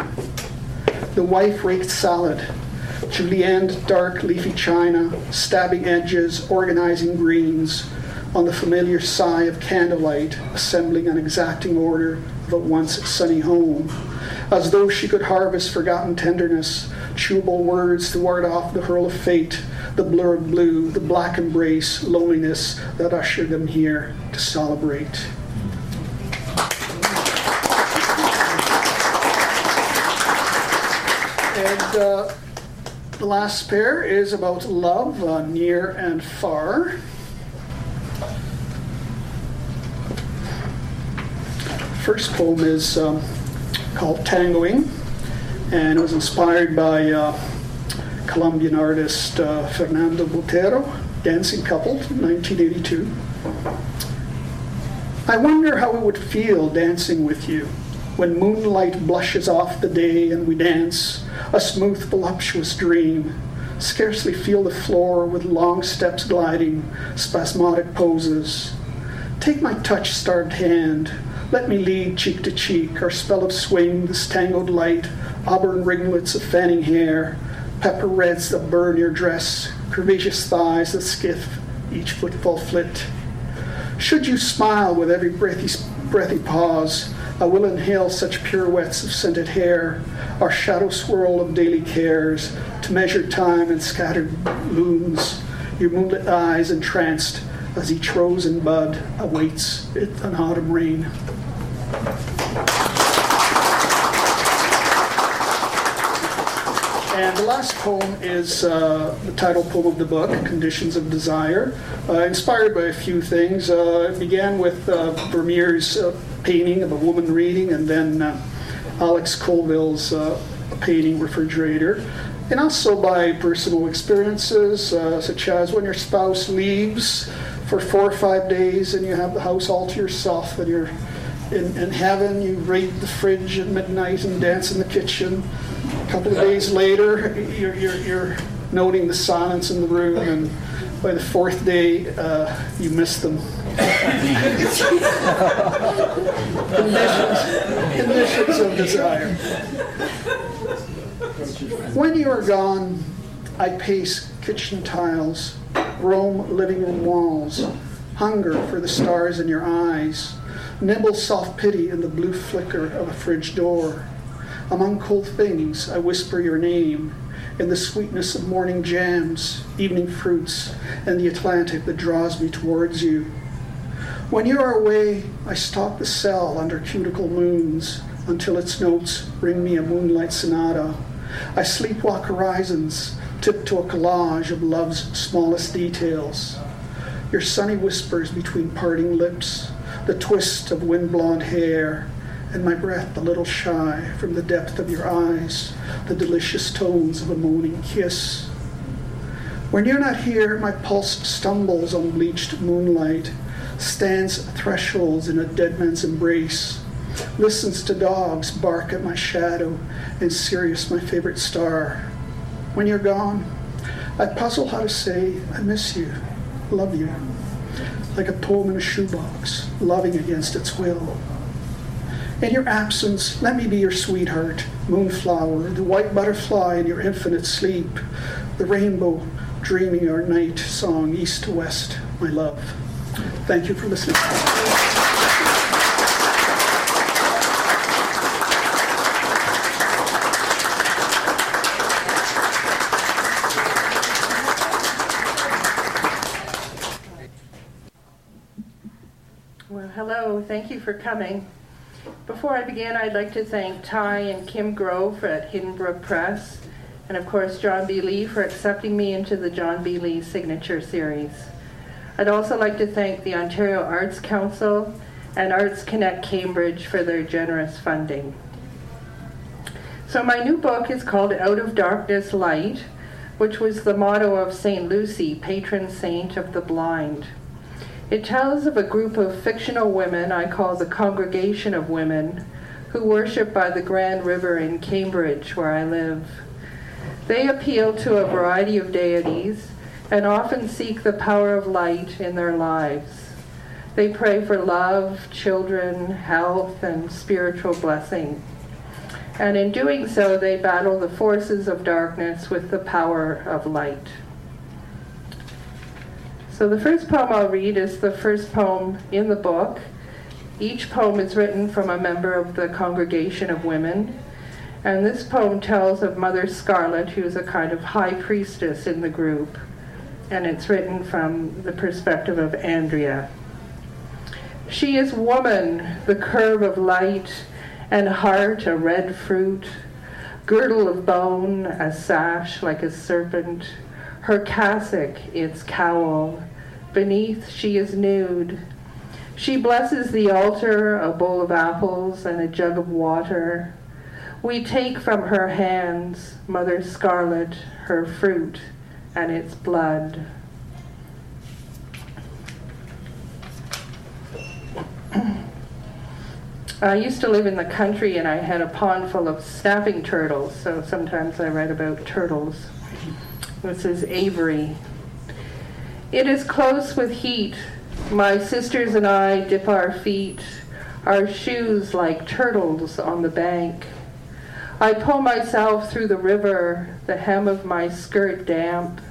The wife raked salad, julienne dark leafy china, stabbing edges, organizing greens, on the familiar sigh of candlelight, assembling an exacting order of a once sunny home, as though she could harvest forgotten tenderness, chewable words to ward off the hurl of fate, the blur of blue, the black embrace, loneliness that ushered them here to celebrate. And uh, the last pair is about love, uh, near and far. First poem is um, called Tangoing, and it was inspired by uh, Colombian artist uh, Fernando Botero, Dancing Couple, 1982. I wonder how it would feel dancing with you when moonlight blushes off the day and we dance, a smooth, voluptuous dream. Scarcely feel the floor with long steps gliding, spasmodic poses. Take my touch starved hand. Let me lead cheek to cheek, our spell of swing, this tangled light, auburn ringlets of fanning hair, pepper reds that burn your dress, curvaceous thighs that skiff each footfall flit. Should you smile with every breathy, breathy pause, I will inhale such pirouettes of scented hair, our shadow swirl of daily cares, to measure time and scattered looms, your moonlit eyes entranced as each rose and bud awaits an autumn rain. And the last poem is uh, the title poem of the book, Conditions of Desire, uh, inspired by a few things. Uh, it began with uh, Vermeer's uh, painting of a woman reading, and then uh, Alex Colville's painting, Refrigerator, and also by personal experiences, such as when your spouse leaves for four or five days and you have the house all to yourself and you're in, in heaven, you raid the fridge at midnight and dance in the kitchen a couple of days later, you're, you're, you're noting the silence in the room, and by the fourth day, uh, you miss them. conditions, conditions of desire. When you are gone, I pace kitchen tiles, roam living room walls, hunger for the stars in your eyes, nibble soft pity in the blue flicker of a fridge door among cold things, I whisper your name in the sweetness of morning jams, evening fruits, and the Atlantic that draws me towards you. When you are away, I stalk the cell under cuticle moons until its notes bring me a moonlight sonata. I sleepwalk horizons, tiptoe a collage of love's smallest details. Your sunny whispers between parting lips, the twist of wind blonde hair, and my breath a little shy from the depth of your eyes, the delicious tones of a moaning kiss. When you're not here, my pulse stumbles on bleached moonlight, stands thresholds in a dead man's embrace, listens to dogs bark at my shadow, and Sirius, my favorite star. When you're gone, I puzzle how to say, I miss you, love you, like a poem in a shoebox, loving against its will. In your absence, let me be your sweetheart, moonflower, the white butterfly in your infinite sleep, the rainbow dreaming our night song east to west, my love. Thank you for listening. Well, hello. Thank you for coming. Before I begin, I'd like to thank Ty and Kim Grove at Hidden Brook Press, and of course John B. Lee for accepting me into the John B. Lee Signature Series. I'd also like to thank the Ontario Arts Council and Arts Connect Cambridge for their generous funding. So my new book is called Out of Darkness Light, which was the motto of St. Lucy, patron saint of the blind. It tells of a group of fictional women I call the Congregation of Women who worship by the Grand River in Cambridge, where I live. They appeal to a variety of deities and often seek the power of light in their lives. They pray for love, children, health, and spiritual blessing. And in doing so, they battle the forces of darkness with the power of light. So the first poem I'll read is the first poem in the book. Each poem is written from a member of the Congregation of Women. And this poem tells of Mother Scarlet, who is a kind of high priestess in the group. And it's written from the perspective of Andrea. She is woman, the curve of light, and heart a red fruit, girdle of bone, a sash like a serpent, her cassock its cowl, Beneath she is nude. She blesses the altar, a bowl of apples and a jug of water. We take from her hands, Mother Scarlet, her fruit and its blood. I used to live in the country and I had a pond full of snapping turtles, so sometimes I write about turtles. This is Avery, it is close with heat. My sisters and I dip our feet, our shoes like turtles on the bank. I pull myself through the river, the hem of my skirt damp.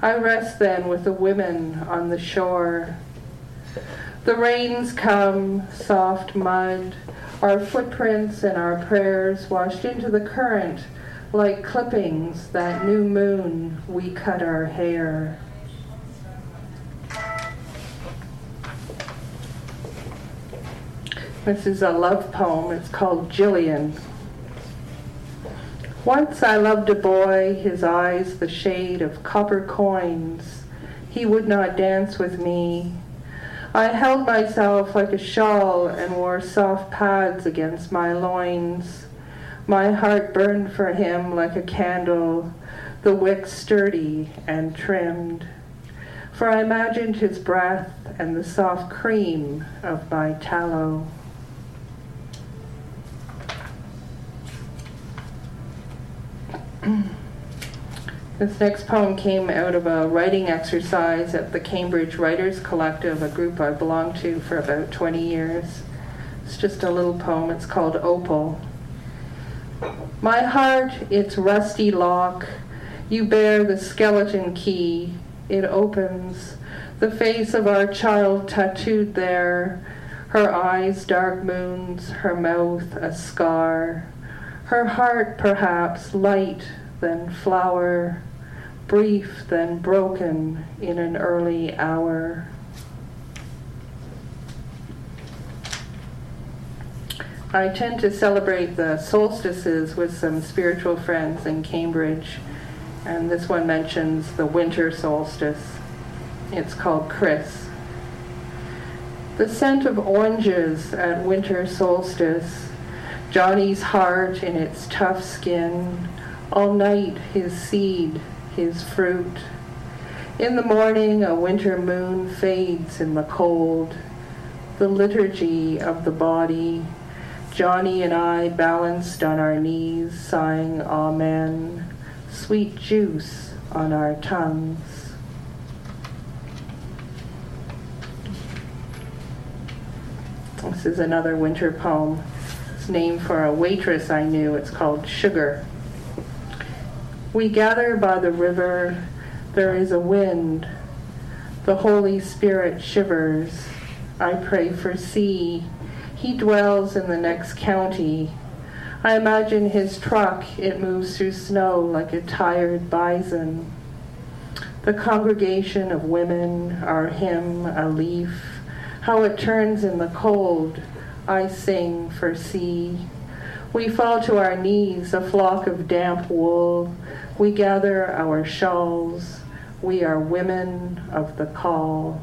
I rest then with the women on the shore. The rains come, soft mud, our footprints and our prayers washed into the current like clippings that new moon we cut our hair. This is a love poem. It's called Jillian. Once I loved a boy, his eyes the shade of copper coins. He would not dance with me. I held myself like a shawl and wore soft pads against my loins. My heart burned for him like a candle, the wick sturdy and trimmed. For I imagined his breath and the soft cream of my tallow. This next poem came out of a writing exercise at the Cambridge Writers Collective, a group I belonged to for about 20 years. It's just a little poem. It's called Opal. My heart, its rusty lock, you bear the skeleton key. It opens. The face of our child tattooed there, her eyes dark moons, her mouth a scar. Her heart, perhaps, light than flower, brief then broken in an early hour. I tend to celebrate the solstices with some spiritual friends in Cambridge, and this one mentions the winter solstice. It's called Chris. The scent of oranges at winter solstice, Johnny's heart in its tough skin, all night his seed his fruit. In the morning, a winter moon fades in the cold. The liturgy of the body. Johnny and I balanced on our knees, sighing Amen. Sweet juice on our tongues. This is another winter poem. It's named for a waitress I knew. It's called Sugar. We gather by the river, there is a wind. The Holy Spirit shivers. I pray for C. He dwells in the next county. I imagine his truck, it moves through snow like a tired bison. The congregation of women, our hymn, a leaf, how it turns in the cold, I sing for C. We fall to our knees, a flock of damp wool. We gather our shawls. We are women of the call.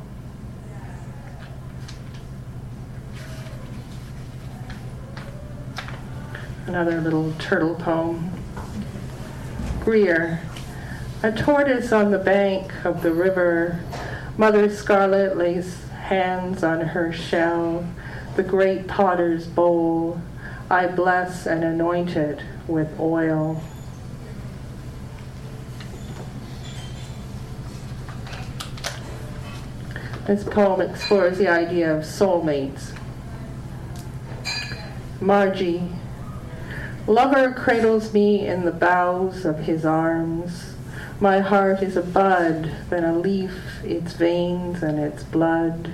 Another little turtle poem. Greer. A tortoise on the bank of the river. Mother Scarlet lays hands on her shell, the great potter's bowl. I bless and anoint it with oil. This poem explores the idea of soulmates. Margie. Lover cradles me in the boughs of his arms. My heart is a bud, then a leaf, its veins and its blood.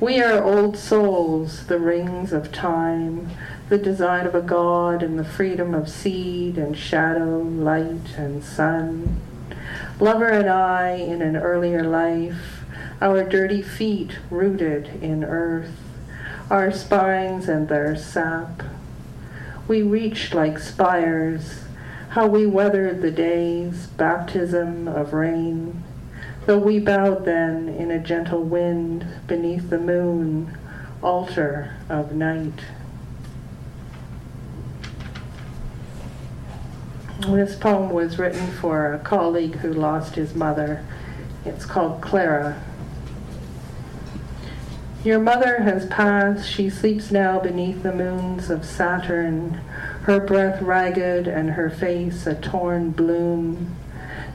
We are old souls, the rings of time, the design of a god and the freedom of seed and shadow, light and sun. Lover and I in an earlier life, our dirty feet rooted in earth, our spines and their sap. We reached like spires, how we weathered the days, baptism of rain, though we bowed then in a gentle wind beneath the moon, altar of night. This poem was written for a colleague who lost his mother. It's called Clara. Your mother has passed, she sleeps now beneath the moons of Saturn, her breath ragged and her face a torn bloom.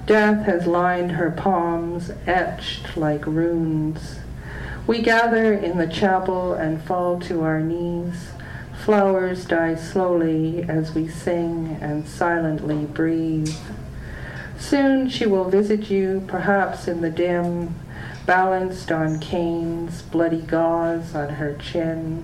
Death has lined her palms, etched like runes. We gather in the chapel and fall to our knees. Flowers die slowly as we sing and silently breathe. Soon she will visit you, perhaps in the dim, balanced on canes, bloody gauze on her chin.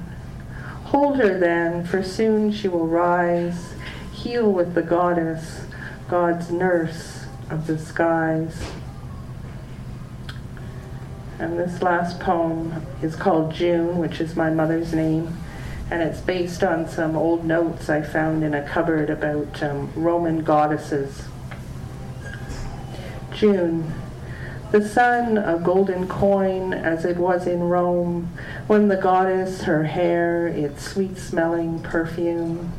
Hold her then, for soon she will rise, heal with the goddess, God's nurse of the skies. And this last poem is called June, which is my mother's name, and it's based on some old notes I found in a cupboard about um, Roman goddesses. June, the sun a golden coin as it was in Rome, when the goddess her hair its sweet smelling perfume,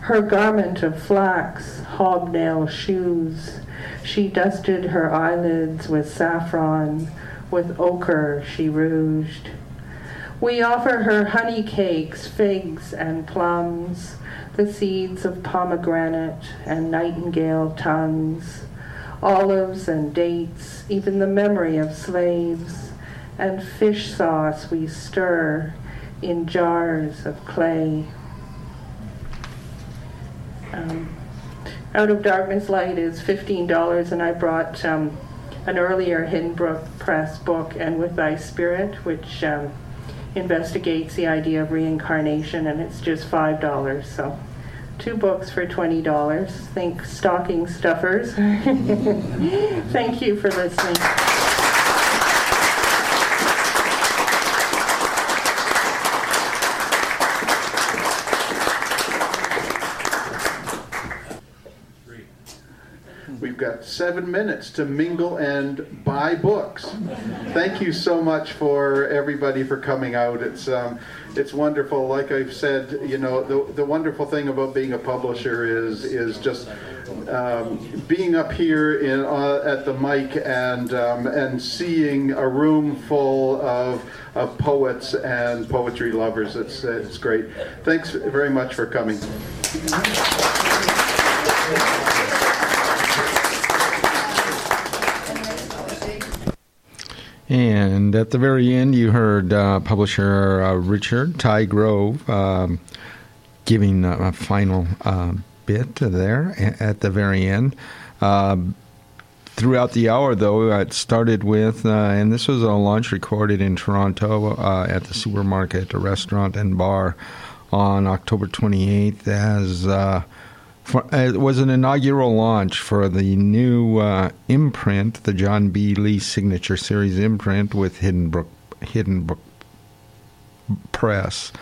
her garment of flax, hobnail shoes, she dusted her eyelids with saffron with ochre she rouged. We offer her honey cakes, figs, and plums, the seeds of pomegranate and nightingale tongues, olives and dates, even the memory of slaves, and fish sauce we stir in jars of clay. Um, Out of Darkness Light is $15, and I brought um, an earlier Hidden Brook Press book, And With Thy Spirit, which um, investigates the idea of reincarnation, and it's just $5. So, two books for $20. Think stocking stuffers. Thank you for listening. We've got seven minutes to mingle and buy books. Thank you so much for everybody for coming out. It's um, it's wonderful. Like I've said, you know, the, the wonderful thing about being a publisher is is just um, being up here in uh, at the mic and um, and seeing a room full of of poets and poetry lovers. It's it's great. Thanks very much for coming. And at the very end, you heard uh, publisher uh, Richard Ty Grove um, giving a, a final uh, bit there at the very end. Um, throughout the hour, though, it started with, uh, and this was a launch recorded in Toronto uh, at the supermarket, a restaurant, and bar on October 28th as uh, for, uh, it was an inaugural launch for the new uh, imprint, the John B. Lee Signature Series imprint with Hidden Brook, Press.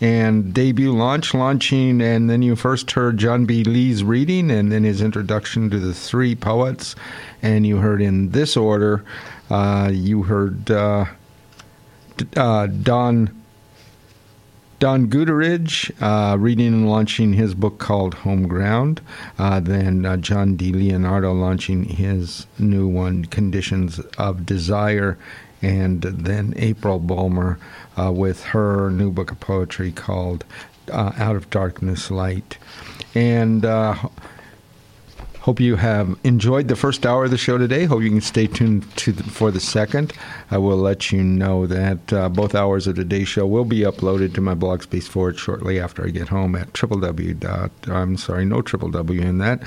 And debut launch, launching, and then you first heard John B. Lee's reading and then his introduction to the three poets. And you heard in this order, uh, you heard uh, uh, Don. Don Gutteridge uh, reading and launching his book called Home Ground. Uh, then uh, John Di Leonardo launching his new one, Conditions of Desire. And then April Bulmer uh, with her new book of poetry called uh, Out of Darkness Light. And uh, Hope you have enjoyed the first hour of the show today. Hope you can stay tuned the, for the second. I will let you know that uh, both hours of today's show will be uploaded to my blog space forward shortly after I get home at www. Dot, I'm sorry, no triple W in that.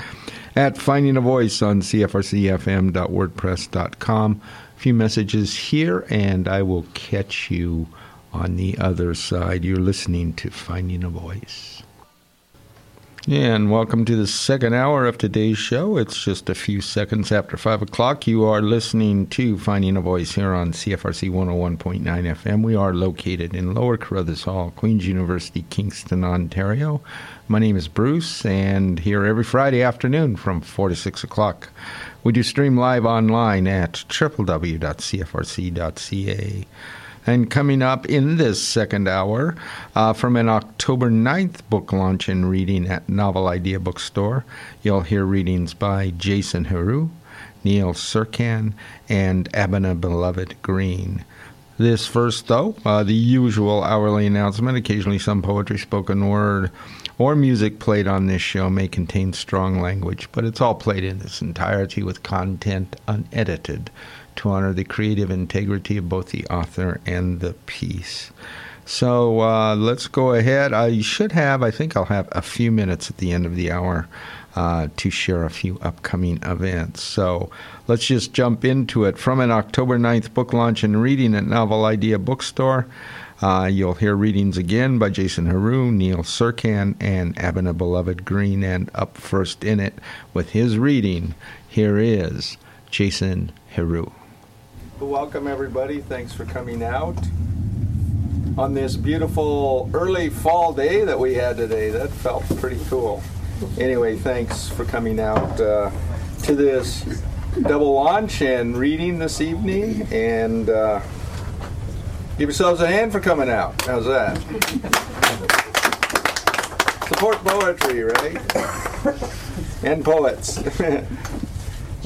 At Finding a Voice on CFRCFM.wordpress.com. A few messages here, and I will catch you on the other side. You're listening to Finding a Voice. And welcome to the second hour of today's show. It's just a few seconds after 5 o'clock. You are listening to Finding a Voice here on CFRC 101.9 FM. We are located in Lower Carruthers Hall, Queen's University, Kingston, Ontario. My name is Bruce, and here every Friday afternoon from 4 to 6 o'clock. We do stream live online at www.cfrc.ca. And coming up in this second hour, uh, from an October 9th book launch and reading at Novel Idea Bookstore, you'll hear readings by Jason Heroux, Neil Surkan, and Abena Beloved Green. This first, though, uh, the usual hourly announcement, occasionally some poetry, spoken word, or music played on this show may contain strong language, but it's all played in its entirety with content unedited to honor the creative integrity of both the author and the piece. So uh, let's go ahead. I should have, I think I'll have a few minutes at the end of the hour uh, to share a few upcoming events. So let's just jump into it. From an October 9th book launch and reading at Novel Idea Bookstore, uh, you'll hear readings again by Jason Heroux, Neil Surkan, and Abena Beloved Green. And up first in it with his reading, here is Jason Heroux. Welcome, everybody. Thanks for coming out on this beautiful early fall day that we had today. That felt pretty cool. Anyway, thanks for coming out uh, to this double launch and reading this evening. And uh, give yourselves a hand for coming out. How's that? Support poetry, right? and poets.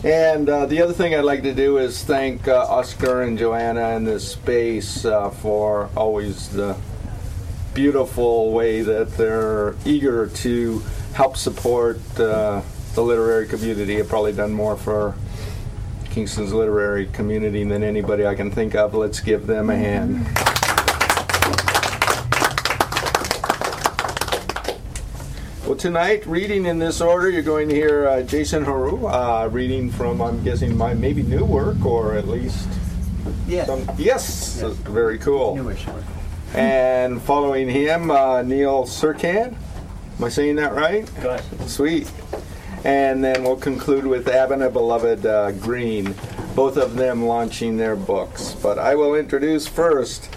And uh, the other thing I'd like to do is thank uh, Oscar and Joanna and this space uh, for always the beautiful way that they're eager to help support uh, the literary community. I've probably done more for Kingston's literary community than anybody I can think of. Let's give them a hand. Well, tonight, reading in this order, you're going to hear uh, Jason Heroux uh, reading from, I'm guessing, my maybe new work, or at least yes, some, yes, yes. very cool. Newish work. And following him, uh, Neil Surkan. Am I saying that right? Good. Sweet. And then we'll conclude with Abena Beloved uh, Green, both of them launching their books. But I will introduce first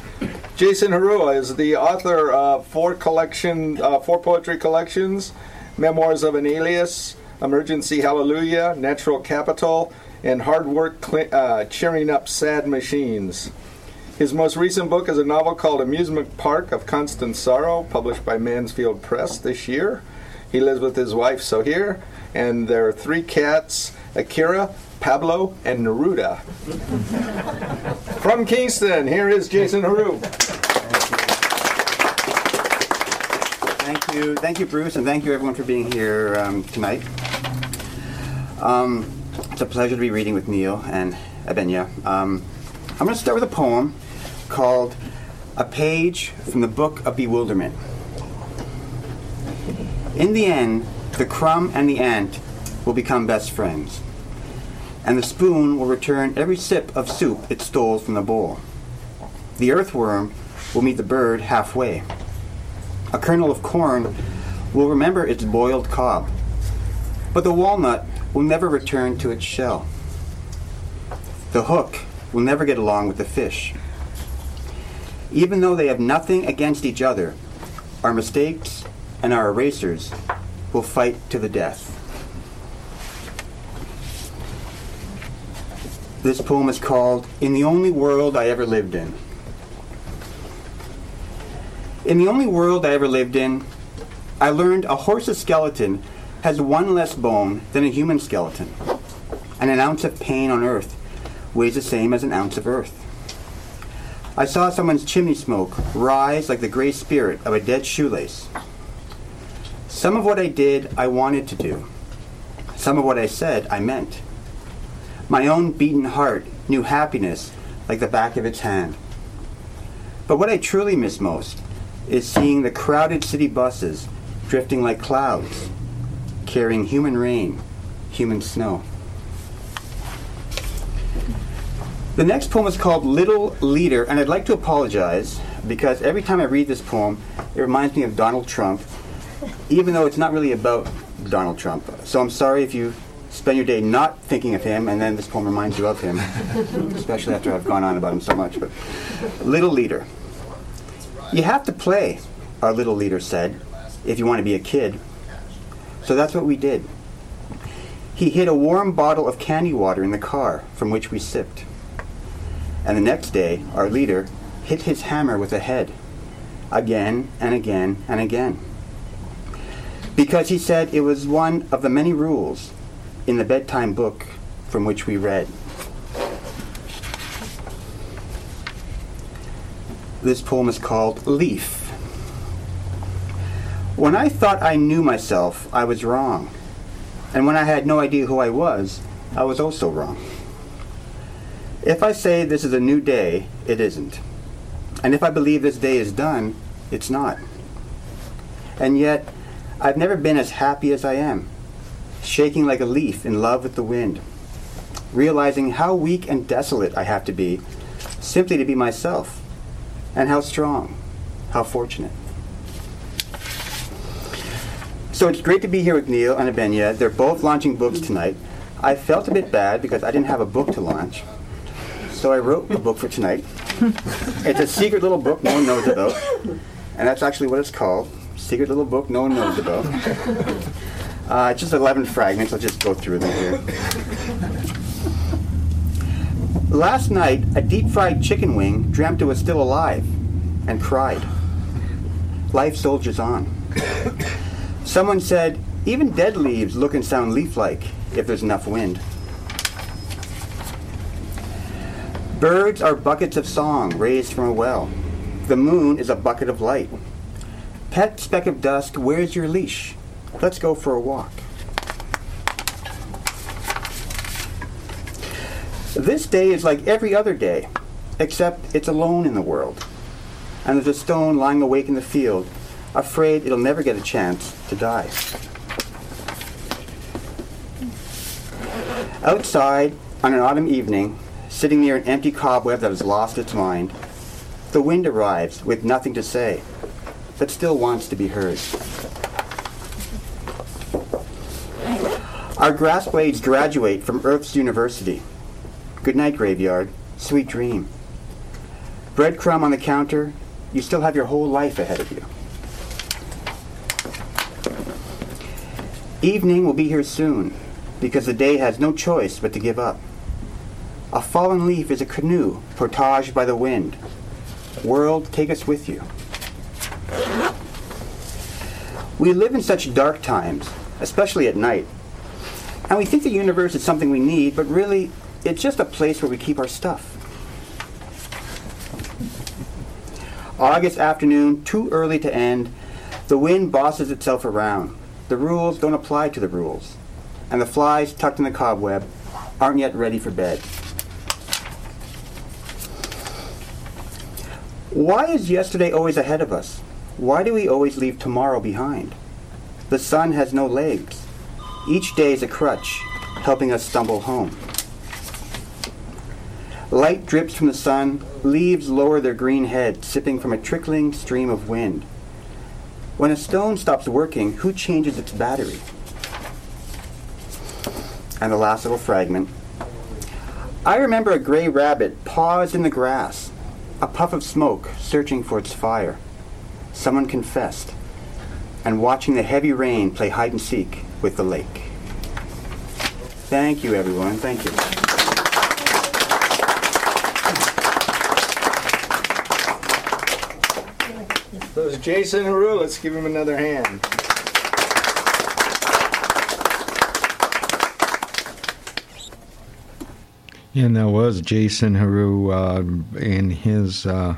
Jason Heroux is the author of four collection, uh, four poetry collections, Memoirs of an Alias, Emergency Hallelujah, Natural Capital, and Hard Work Cl- uh, Cheering Up Sad Machines. His most recent book is a novel called Amusement Park of Constant Sorrow, published by Mansfield Press this year. He lives with his wife Sohir, and their three cats, Akira, Pablo, and Neruda. From Kingston, here is Jason Heroux. Thank you, thank you, Bruce, and thank you everyone for being here um, tonight. Um, it's a pleasure to be reading with Neil and Abenya. Um, I'm going to start with a poem called "A Page from the Book of Bewilderment." In the end, the crumb and the ant will become best friends, and the spoon will return every sip of soup it stole from the bowl. The earthworm will meet the bird halfway. A kernel of corn will remember its boiled cob, but the walnut will never return to its shell. The hook will never get along with the fish. Even though they have nothing against each other, our mistakes and our erasers will fight to the death. This poem is called In the Only World I Ever Lived In. In the only world I ever lived in, I learned a horse's skeleton has one less bone than a human skeleton, and an ounce of pain on earth weighs the same as an ounce of earth. I saw someone's chimney smoke rise like the gray spirit of a dead shoelace. Some of what I did, I wanted to do. Some of what I said, I meant. My own beaten heart knew happiness like the back of its hand. But what I truly miss most is seeing the crowded city buses drifting like clouds, carrying human rain, human snow. The next poem is called Little Leader, and I'd like to apologize because every time I read this poem, it reminds me of Donald Trump, even though it's not really about Donald Trump. So I'm sorry if you spend your day not thinking of him, and then this poem reminds you of him, especially after I've gone on about him so much. But Little Leader. You have to play, our little leader said, if you want to be a kid. So that's what we did. He hid a warm bottle of candy water in the car from which we sipped. And the next day, our leader hit his hammer with a head, again and again and again. Because he said it was one of the many rules in the bedtime book from which we read. This poem is called Leaf. When I thought I knew myself, I was wrong. And when I had no idea who I was, I was also wrong. If I say this is a new day, it isn't. And if I believe this day is done, it's not. And yet, I've never been as happy as I am. Shaking like a leaf in love with the wind, realizing how weak and desolate I have to be simply to be myself, and how strong, how fortunate. So it's great to be here with Neil and Abenya. They're both launching books tonight. I felt a bit bad because I didn't have a book to launch. So I wrote a book for tonight. it's a secret little book no one knows about. And that's actually what it's called. Secret little book no one knows about. Uh, just 11 fragments. I'll just go through them here. Last night, a deep fried chicken wing dreamt it was still alive and cried. Life soldiers on. Someone said, even dead leaves look and sound leaf like if there's enough wind. Birds are buckets of song raised from a well. The moon is a bucket of light. Pet speck of dust, where's your leash? Let's go for a walk. This day is like every other day, except it's alone in the world. And there's a stone lying awake in the field, afraid it'll never get a chance to die. Outside, on an autumn evening, sitting near an empty cobweb that has lost its mind, the wind arrives with nothing to say, but still wants to be heard. Our grass blades graduate from Earth's university. Good night, graveyard. Sweet dream. Breadcrumb on the counter, you still have your whole life ahead of you. Evening will be here soon, because the day has no choice but to give up. A fallen leaf is a canoe portaged by the wind. World, take us with you. We live in such dark times, especially at night. And we think the universe is something we need, but really, it's just a place where we keep our stuff. August afternoon, too early to end, the wind bosses itself around. The rules don't apply to the rules. And the flies tucked in the cobweb aren't yet ready for bed. Why is yesterday always ahead of us? Why do we always leave tomorrow behind? The sun has no legs. Each day is a crutch, helping us stumble home. Light drips from the sun, leaves lower their green head, sipping from a trickling stream of wind. When a stone stops working, who changes its battery? And the last little fragment. I remember a gray rabbit paused in the grass, a puff of smoke searching for its fire. Someone confessed, and watching the heavy rain play hide and seek with the lake. Thank you, everyone. Thank you. So it's Jason Heroux. Let's give him another hand. And that was Jason Heroux uh, in his. Uh,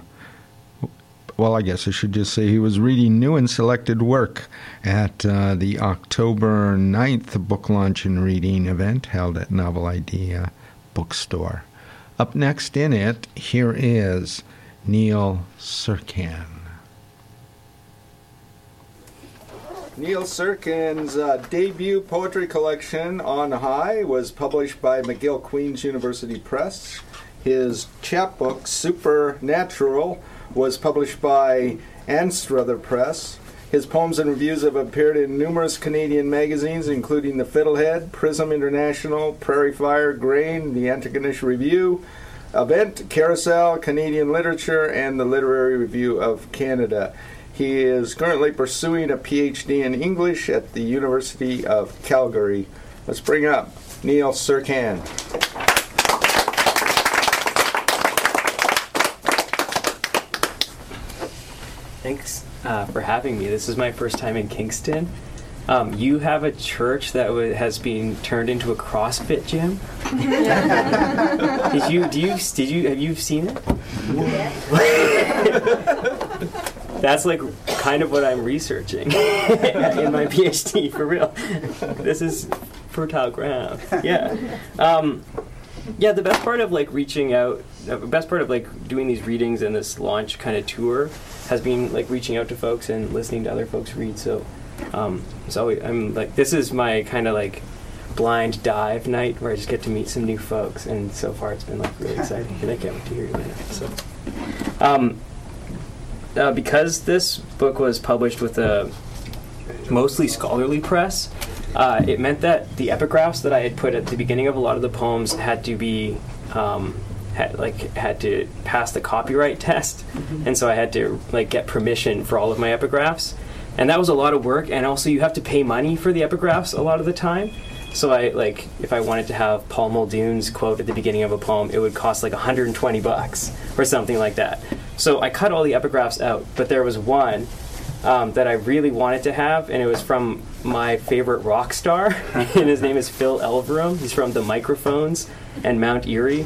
well, I guess I should just say he was reading new and selected work at uh, the October 9th book launch and reading event held at Novel Idea Bookstore. Up next in it, here is Neil Surkan. Neil Surkan's uh, debut poetry collection, On High, was published by McGill Queen's University Press. His chapbook, Supernatural, was published by Anstruther Press. His poems and reviews have appeared in numerous Canadian magazines, including The Fiddlehead, Prism International, Prairie Fire, Grain, The Antigonish Review, Event, Carousel, Canadian Literature, and the Literary Review of Canada. He is currently pursuing a PhD in English at the University of Calgary. Let's bring up Neil Surkan. Thanks uh, for having me. This is my first time in Kingston. Um, you have a church that w- has been turned into a CrossFit gym. did you? Do you? Did you? Have you seen it? That's like kind of what I'm researching in my PhD for real. This is fertile ground. Yeah. Um, yeah, the best part of like reaching out, the best part of like doing these readings and this launch kind of tour has been like reaching out to folks and listening to other folks read. So, um, so I'm like, this is my kind of like blind dive night where I just get to meet some new folks, and so far it's been like really exciting, and I can't wait to hear you in it. So, um, uh, because this book was published with a mostly scholarly press, uh, it meant that the epigraphs that I had put at the beginning of a lot of the poems had to be um, had like had to pass the copyright test, and so I had to like get permission for all of my epigraphs, and that was a lot of work. And also, you have to pay money for the epigraphs a lot of the time. So I like if I wanted to have Paul Muldoon's quote at the beginning of a poem, it would cost like 120 bucks or something like that. So I cut all the epigraphs out, but there was one um, that I really wanted to have, and it was from my favorite rock star, and his name is Phil Elverum. He's from the Microphones and Mount Eerie.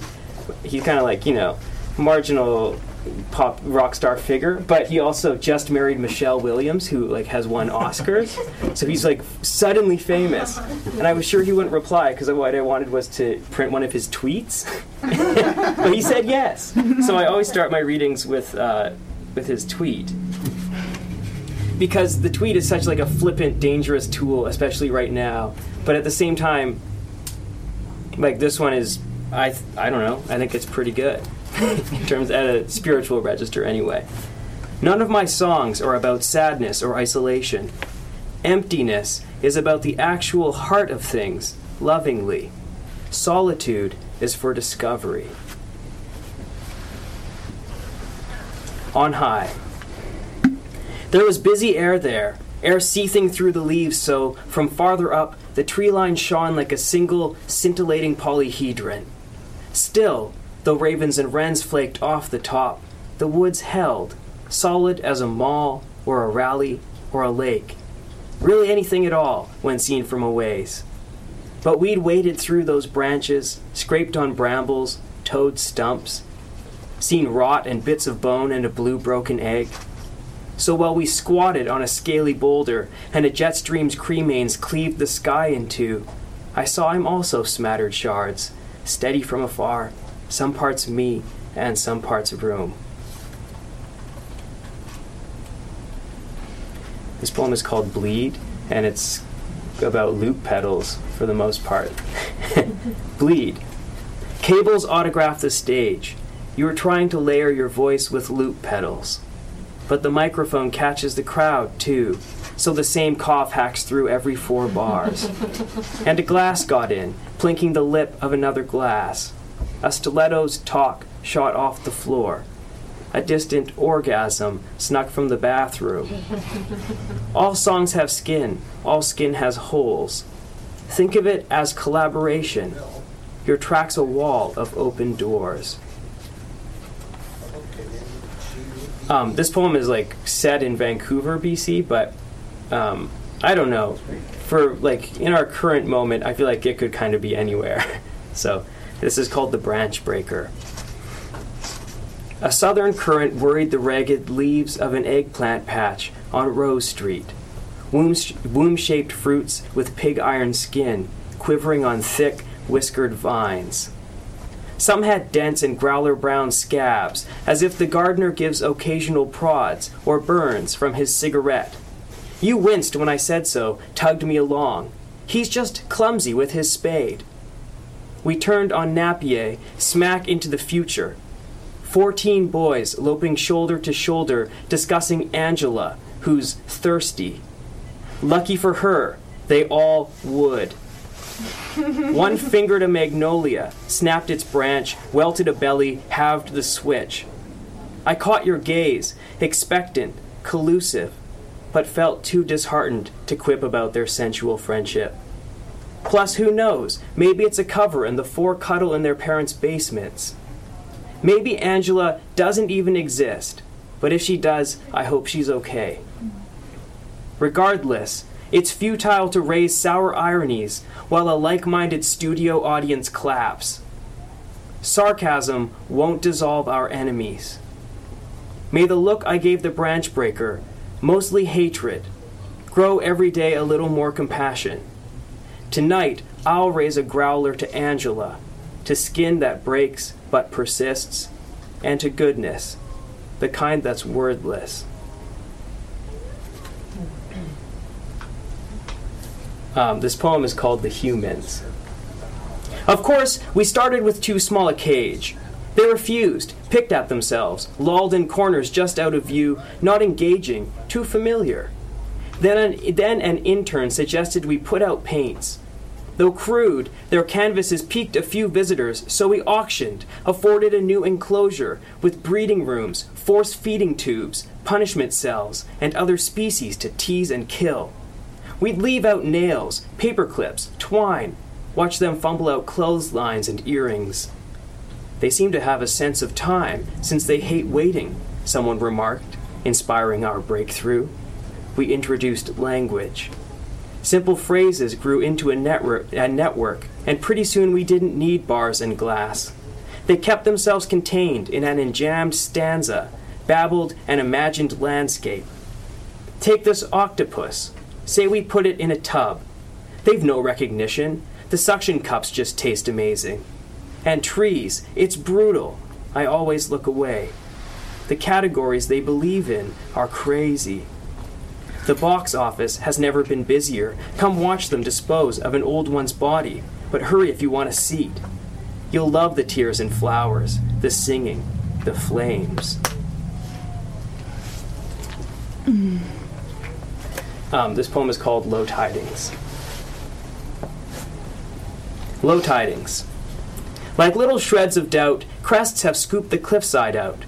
He's kind of like you know marginal pop rock star figure, but he also just married Michelle Williams, who like has won Oscars. so he's like suddenly famous, and I was sure he wouldn't reply because what I wanted was to print one of his tweets, but he said yes. So I always start my readings with uh, with his tweet because the tweet is such like a flippant, dangerous tool, especially right now. But at the same time, like this one is, I I don't know. I think it's pretty good in terms at a spiritual register, anyway. None of my songs are about sadness or isolation. Emptiness is about the actual heart of things, lovingly. Solitude is for discovery. On high. There was busy air there, air seething through the leaves, so from farther up, the tree line shone like a single scintillating polyhedron. Still, though ravens and wrens flaked off the top, the woods held, solid as a mall or a rally or a lake. Really anything at all when seen from a ways. But we'd waded through those branches, scraped on brambles, toed stumps, seen rot and bits of bone and a blue broken egg. So while we squatted on a scaly boulder and a jet stream's cremains cleaved the sky in two, I saw him also smattered shards, steady from afar, some parts me and some parts room. This poem is called Bleed, and it's about loop pedals for the most part. Bleed. Cables autograph the stage. You are trying to layer your voice with loop pedals. But the microphone catches the crowd, too, so the same cough hacks through every four bars. and a glass got in, plinking the lip of another glass. A stiletto's talk shot off the floor. A distant orgasm snuck from the bathroom. all songs have skin, all skin has holes. Think of it as collaboration. Your track's a wall of open doors. Um, this poem is like set in Vancouver, BC, but um, I don't know. For like in our current moment, I feel like it could kind of be anywhere. so this is called the Branch Breaker. A southern current worried the ragged leaves of an eggplant patch on Rose Street. Womb shaped fruits with pig iron skin, quivering on thick, whiskered vines. Some had dense and growler brown scabs, as if the gardener gives occasional prods or burns from his cigarette. You winced when I said so, tugged me along. He's just clumsy with his spade. We turned on Napier, smack into the future. Fourteen boys loping shoulder to shoulder, discussing Angela, who's thirsty. Lucky for her, they all would. One fingered a magnolia, snapped its branch, welted a belly, halved the switch. I caught your gaze, expectant, collusive, but felt too disheartened to quip about their sensual friendship. Plus, who knows? Maybe it's a cover and the four cuddle in their parents' basements. Maybe Angela doesn't even exist, but if she does, I hope she's okay. Regardless, it's futile to raise sour ironies while a like minded studio audience claps. Sarcasm won't dissolve our enemies. May the look I gave the branch breaker, mostly hatred, grow every day a little more compassion. Tonight, I'll raise a growler to Angela, to skin that breaks but persists, and to goodness, the kind that's wordless. Um, this poem is called The Humans. Of course, we started with too small a cage. They refused, picked at themselves, lolled in corners just out of view, not engaging, too familiar. Then an, then an intern suggested we put out paints. Though crude, their canvases piqued a few visitors, so we auctioned, afforded a new enclosure with breeding rooms, force feeding tubes, punishment cells, and other species to tease and kill. We'd leave out nails, paper clips, twine, watch them fumble out clotheslines and earrings. They seem to have a sense of time, since they hate waiting, someone remarked, inspiring our breakthrough. We introduced language. Simple phrases grew into a network, a network, and pretty soon we didn't need bars and glass. They kept themselves contained in an enjambed stanza, babbled an imagined landscape. Take this octopus. Say we put it in a tub. They've no recognition. The suction cups just taste amazing. And trees, it's brutal. I always look away. The categories they believe in are crazy. The box office has never been busier. Come watch them dispose of an old one's body, but hurry if you want a seat. You'll love the tears and flowers, the singing, the flames. Um, this poem is called Low Tidings. Low Tidings. Like little shreds of doubt, crests have scooped the cliffside out.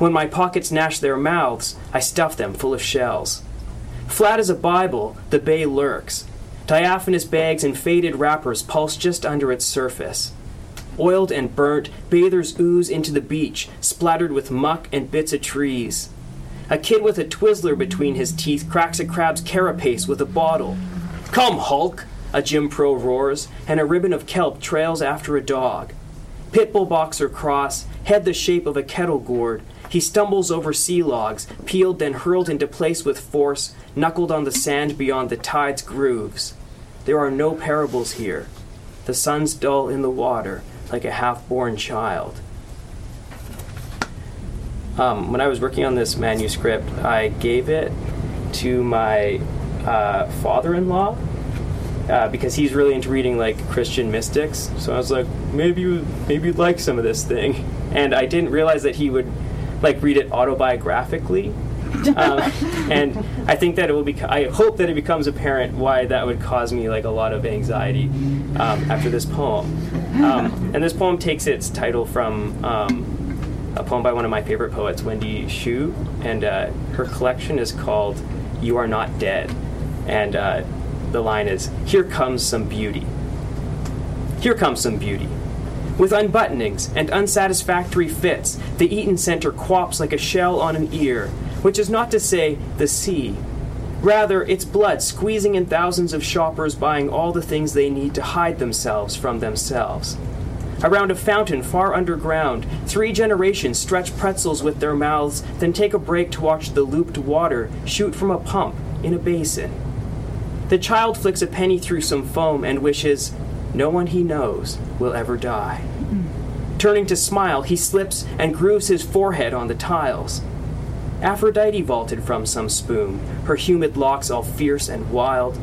When my pockets gnash their mouths, I stuff them full of shells. Flat as a Bible, the bay lurks. Diaphanous bags and faded wrappers pulse just under its surface. Oiled and burnt, bathers ooze into the beach, splattered with muck and bits of trees. A kid with a Twizzler between his teeth cracks a crab's carapace with a bottle. Come, Hulk! A Jim Pro roars, and a ribbon of kelp trails after a dog. Pitbull boxer cross, head the shape of a kettle gourd. He stumbles over sea logs, peeled then hurled into place with force, knuckled on the sand beyond the tide's grooves. There are no parables here. The sun's dull in the water, like a half born child. Um, when I was working on this manuscript, I gave it to my uh, father in law uh, because he's really into reading like Christian mystics. So I was like, maybe you, maybe you'd like some of this thing, and I didn't realize that he would like read it autobiographically. um, and I think that it will be. I hope that it becomes apparent why that would cause me like a lot of anxiety um, after this poem. Um, and this poem takes its title from um, a poem by one of my favorite poets, Wendy Xu, and uh, her collection is called "You Are Not Dead," and uh, the line is, "Here comes some beauty. Here comes some beauty." With unbuttonings and unsatisfactory fits, the Eaton Center quaps like a shell on an ear, which is not to say the sea. Rather, it's blood squeezing in thousands of shoppers buying all the things they need to hide themselves from themselves. Around a fountain far underground, three generations stretch pretzels with their mouths, then take a break to watch the looped water shoot from a pump in a basin. The child flicks a penny through some foam and wishes, no one he knows will ever die. Turning to smile, he slips and grooves his forehead on the tiles. Aphrodite vaulted from some spoon, her humid locks all fierce and wild.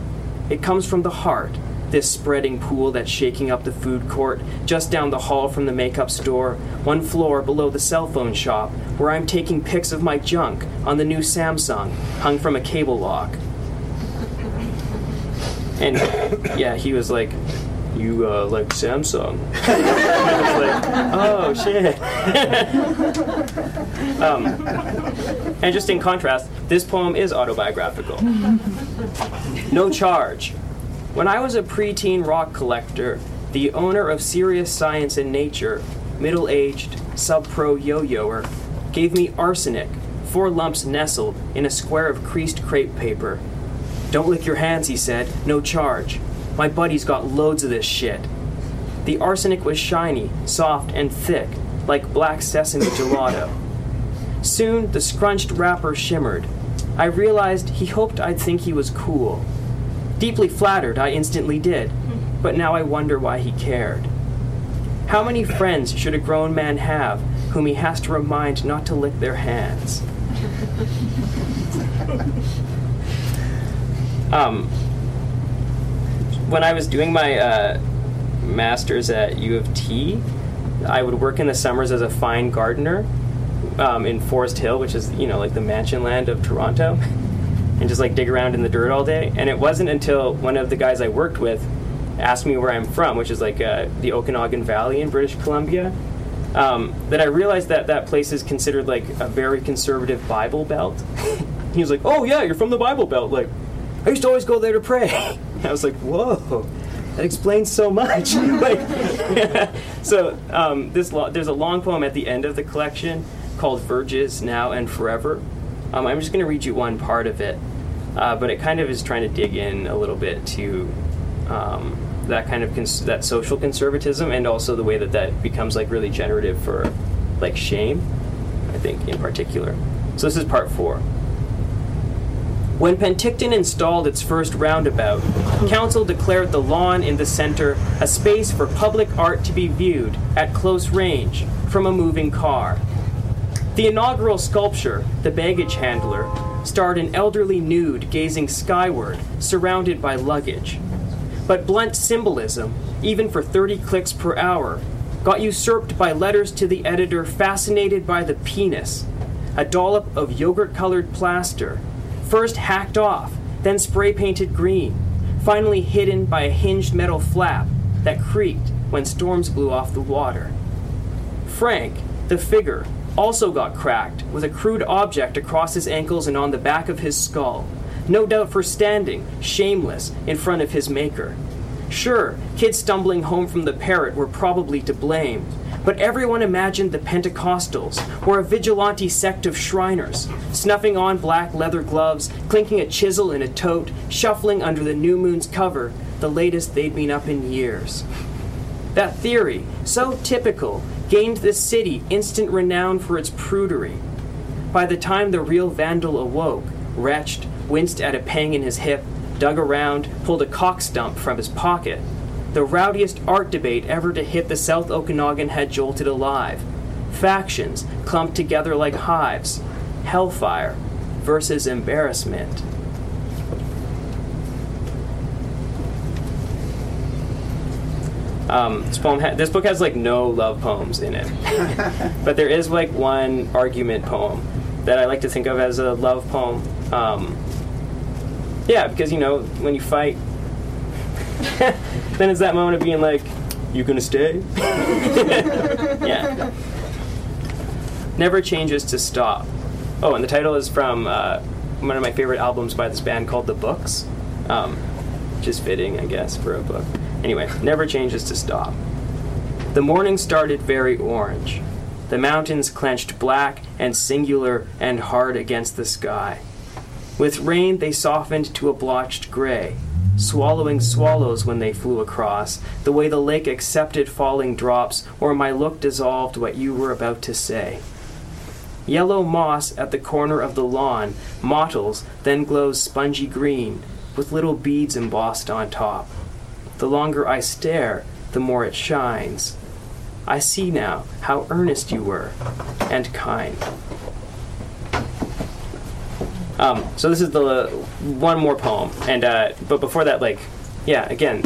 It comes from the heart, this spreading pool that's shaking up the food court, just down the hall from the makeup store, one floor below the cell phone shop, where I'm taking pics of my junk on the new Samsung, hung from a cable lock. And yeah, he was like, you uh, like Samsung? I was like, oh shit. um, and just in contrast, this poem is autobiographical. No charge. When I was a preteen rock collector, the owner of Serious Science and Nature, middle aged, sub pro yo yoer, gave me arsenic, four lumps nestled in a square of creased crepe paper. Don't lick your hands, he said, no charge. My buddy's got loads of this shit. The arsenic was shiny, soft, and thick, like black sesame gelato. Soon the scrunched wrapper shimmered. I realized he hoped I'd think he was cool. Deeply flattered, I instantly did, but now I wonder why he cared. How many friends should a grown man have whom he has to remind not to lick their hands? Um, when I was doing my uh, master's at U of T, I would work in the summers as a fine gardener um, in Forest Hill, which is you know like the mansion land of Toronto, and just like dig around in the dirt all day. And it wasn't until one of the guys I worked with asked me where I'm from, which is like uh, the Okanagan Valley in British Columbia, um, that I realized that that place is considered like a very conservative Bible belt. he was like, "Oh yeah, you're from the Bible Belt." Like, I used to always go there to pray. I was like, "Whoa." That explains so much. like, so um, this lo- there's a long poem at the end of the collection called "Verges Now and Forever." Um, I'm just going to read you one part of it, uh, but it kind of is trying to dig in a little bit to um, that kind of cons- that social conservatism, and also the way that that becomes like really generative for like shame. I think in particular. So this is part four. When Penticton installed its first roundabout, Council declared the lawn in the center a space for public art to be viewed at close range from a moving car. The inaugural sculpture, The Baggage Handler, starred an elderly nude gazing skyward, surrounded by luggage. But blunt symbolism, even for 30 clicks per hour, got usurped by letters to the editor fascinated by the penis, a dollop of yogurt colored plaster first hacked off, then spray painted green, finally hidden by a hinged metal flap that creaked when storms blew off the water. Frank, the figure, also got cracked with a crude object across his ankles and on the back of his skull, no doubt for standing, shameless, in front of his maker. Sure, kids stumbling home from the parrot were probably to blame, but everyone imagined the Pentecostals were a vigilante sect of Shriners, snuffing on black leather gloves, clinking a chisel in a tote, shuffling under the new moon's cover, the latest they'd been up in years. That theory, so typical, gained the city instant renown for its prudery. By the time the real vandal awoke, retched, winced at a pang in his hip, dug around, pulled a cock stump from his pocket, the rowdiest art debate ever to hit the South Okanagan had jolted alive. Factions clumped together like hives. Hellfire versus embarrassment. Um, this poem, ha- this book has like no love poems in it, but there is like one argument poem that I like to think of as a love poem. Um, yeah, because you know when you fight, then it's that moment of being like, "You gonna stay?" yeah. Never changes to stop. Oh, and the title is from uh, one of my favorite albums by this band called The Books. Um, just fitting, I guess, for a book. Anyway, never changes to stop. The morning started very orange. The mountains clenched black and singular and hard against the sky. With rain, they softened to a blotched gray, swallowing swallows when they flew across, the way the lake accepted falling drops, or my look dissolved what you were about to say. Yellow moss at the corner of the lawn mottles, then glows spongy green, with little beads embossed on top. The longer I stare, the more it shines. I see now how earnest you were, and kind. Um, so this is the one more poem, and uh, but before that, like, yeah, again,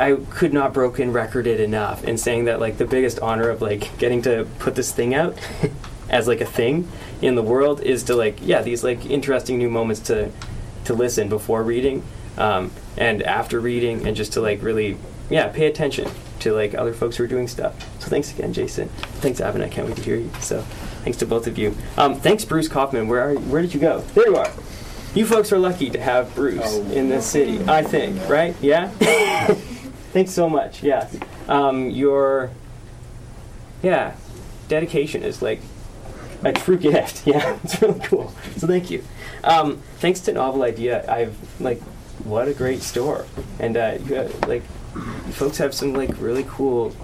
I could not broken record it enough in saying that like the biggest honor of like getting to put this thing out as like a thing in the world is to like yeah these like interesting new moments to to listen before reading um, and after reading and just to like really yeah pay attention to like other folks who are doing stuff. So thanks again, Jason. Thanks, Evan. I can't wait to hear you. So thanks to both of you. Um, thanks, Bruce Kauffman. Where are you? Where did you go? There you are. You folks are lucky to have Bruce in this city. I think, right? Yeah. thanks so much. Yeah. Um, your yeah dedication is like a true gift. Yeah, it's really cool. So thank you. Um, thanks to Novel Idea, I've like what a great store, and uh, you have, like you folks have some like really cool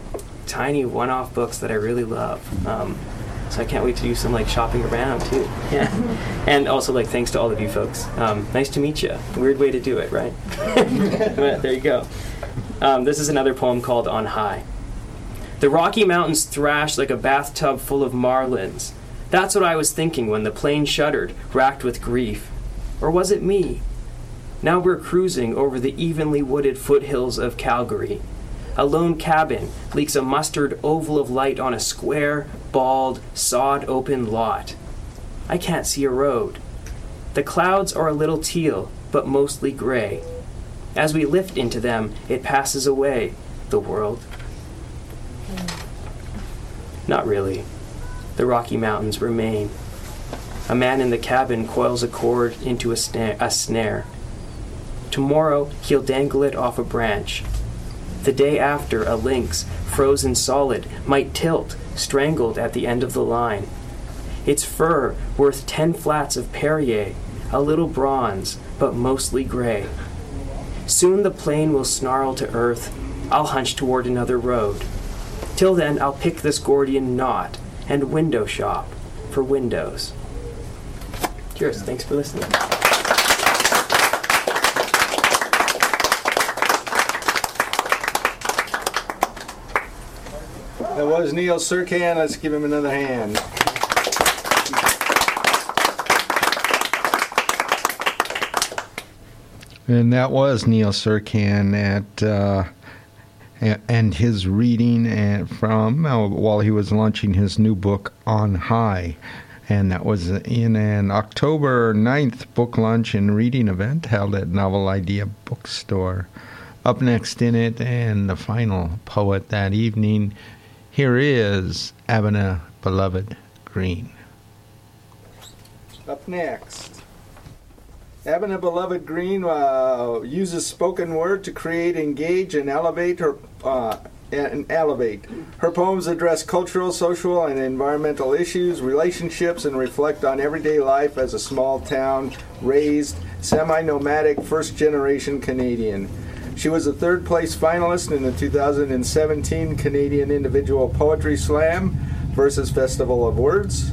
tiny one-off books that I really love. Um, so I can't wait to do some like shopping around too. Yeah, and also like thanks to all of you folks. Um, nice to meet you. Weird way to do it, right? but there you go. Um, this is another poem called On High. The Rocky Mountains thrash like a bathtub full of marlins. That's what I was thinking when the plane shuddered, racked with grief. Or was it me? Now we're cruising over the evenly wooded foothills of Calgary. A lone cabin leaks a mustard oval of light on a square, bald, sawed open lot. I can't see a road. The clouds are a little teal, but mostly gray. As we lift into them, it passes away, the world. Not really. The Rocky Mountains remain. A man in the cabin coils a cord into a, sna- a snare. Tomorrow, he'll dangle it off a branch. The day after, a lynx, frozen solid, might tilt, strangled at the end of the line. Its fur worth ten flats of Perrier, a little bronze, but mostly gray. Soon the plane will snarl to earth. I'll hunch toward another road. Till then, I'll pick this Gordian knot and window shop for windows. Cheers. Thanks for listening. That was Neil Surkan. Let's give him another hand. And that was Neil Surkan at uh, and his reading and from uh, while he was launching his new book On High. And that was in an October 9th book launch and reading event held at Novel Idea Bookstore. Up next in it, and the final poet that evening, here is Abena Beloved Green. Up next, Abena Beloved Green uh, uses spoken word to create, engage, and elevate her uh, and elevate. Her poems address cultural, social, and environmental issues, relationships, and reflect on everyday life as a small town, raised, semi-nomadic, first-generation Canadian. She was a third place finalist in the 2017 Canadian Individual Poetry Slam versus Festival of Words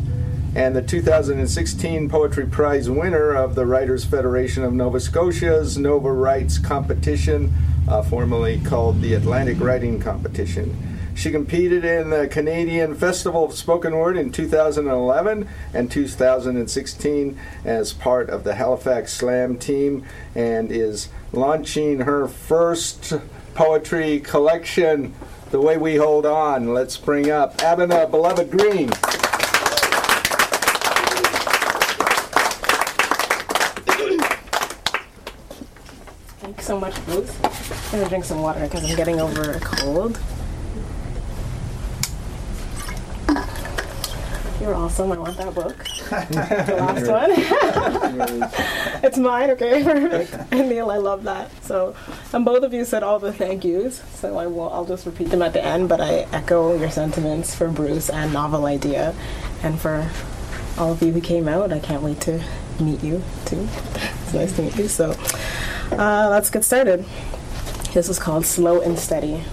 and the 2016 Poetry Prize winner of the Writers Federation of Nova Scotia's Nova Writes competition, uh, formerly called the Atlantic Writing Competition. She competed in the Canadian Festival of Spoken Word in 2011 and 2016 as part of the Halifax Slam team and is launching her first poetry collection, The Way We Hold On. Let's bring up Abena Beloved Green. Thanks so much, Bruce. I'm gonna drink some water because I'm getting over a cold. You're awesome. I want that book. the last one. it's mine. Okay, perfect. And Neil, I love that. So, and both of you said all the thank yous. So I will. I'll just repeat them at the end. But I echo your sentiments for Bruce and Novel Idea, and for all of you who came out. I can't wait to meet you too. It's nice to meet you. So. Uh, let's get started. This is called Slow and Steady.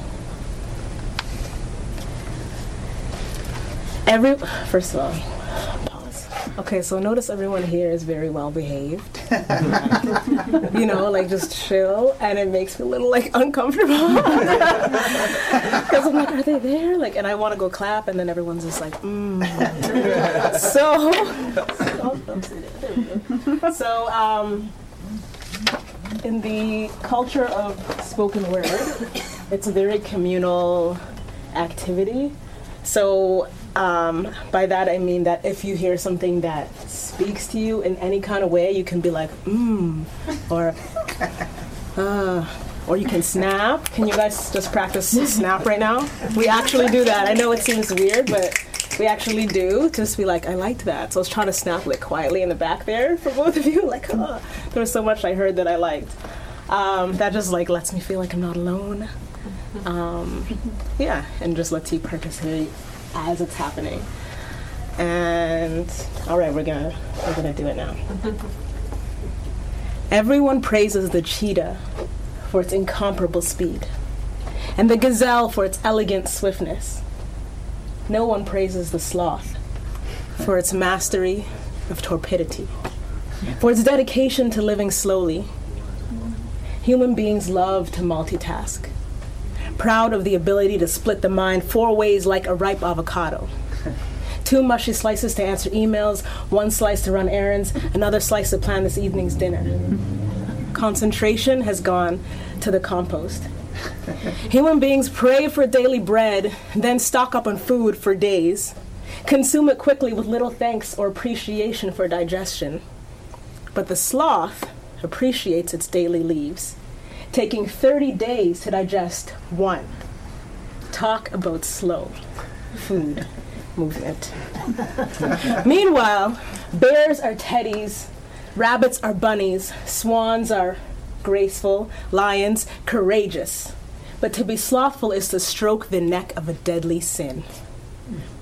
Every first of all, pause. Okay, so notice everyone here is very well behaved. you know, like just chill, and it makes me a little like uncomfortable because I'm like, are they there? Like, and I want to go clap, and then everyone's just like, mm. so, so um in the culture of spoken word, it's a very communal activity. So, um, by that I mean that if you hear something that speaks to you in any kind of way, you can be like, mmm, or, uh, or you can snap. Can you guys just practice snap right now? We actually do that. I know it seems weird, but we actually do. Just be like, I liked that. So I was trying to snap like quietly in the back there for both of you. Like, oh, there was so much I heard that I liked. Um, that just like lets me feel like I'm not alone. Um, yeah, and just lets you participate as it's happening. And all right, we're gonna we're gonna do it now. Everyone praises the cheetah for its incomparable speed, and the gazelle for its elegant swiftness. No one praises the sloth for its mastery of torpidity, for its dedication to living slowly. Human beings love to multitask, proud of the ability to split the mind four ways like a ripe avocado. Two mushy slices to answer emails, one slice to run errands, another slice to plan this evening's dinner. concentration has gone to the compost. Human beings pray for daily bread, then stock up on food for days, consume it quickly with little thanks or appreciation for digestion. But the sloth appreciates its daily leaves, taking 30 days to digest one. Talk about slow food movement. Meanwhile, bears are teddies, rabbits are bunnies, swans are graceful, lions courageous. But to be slothful is to stroke the neck of a deadly sin.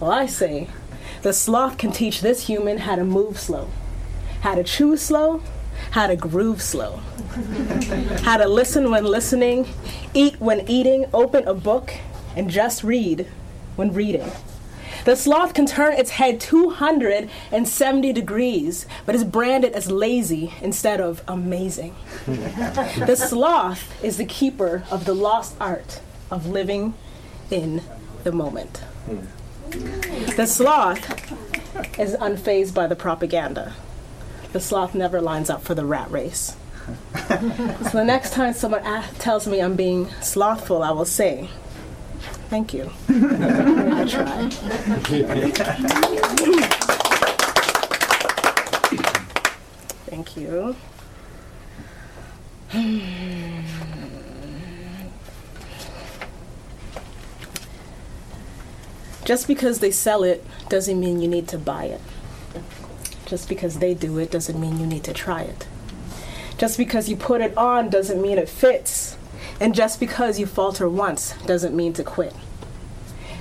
Well, I say, the sloth can teach this human how to move slow, how to chew slow, how to groove slow, how to listen when listening, eat when eating, open a book, and just read when reading. The sloth can turn its head 270 degrees, but is branded as lazy instead of amazing. the sloth is the keeper of the lost art of living in the moment. The sloth is unfazed by the propaganda. The sloth never lines up for the rat race. so the next time someone tells me I'm being slothful, I will say, Thank you. I tried. Thank you. Just because they sell it doesn't mean you need to buy it. Just because they do it doesn't mean you need to try it. Just because you put it on doesn't mean it fits. And just because you falter once doesn't mean to quit.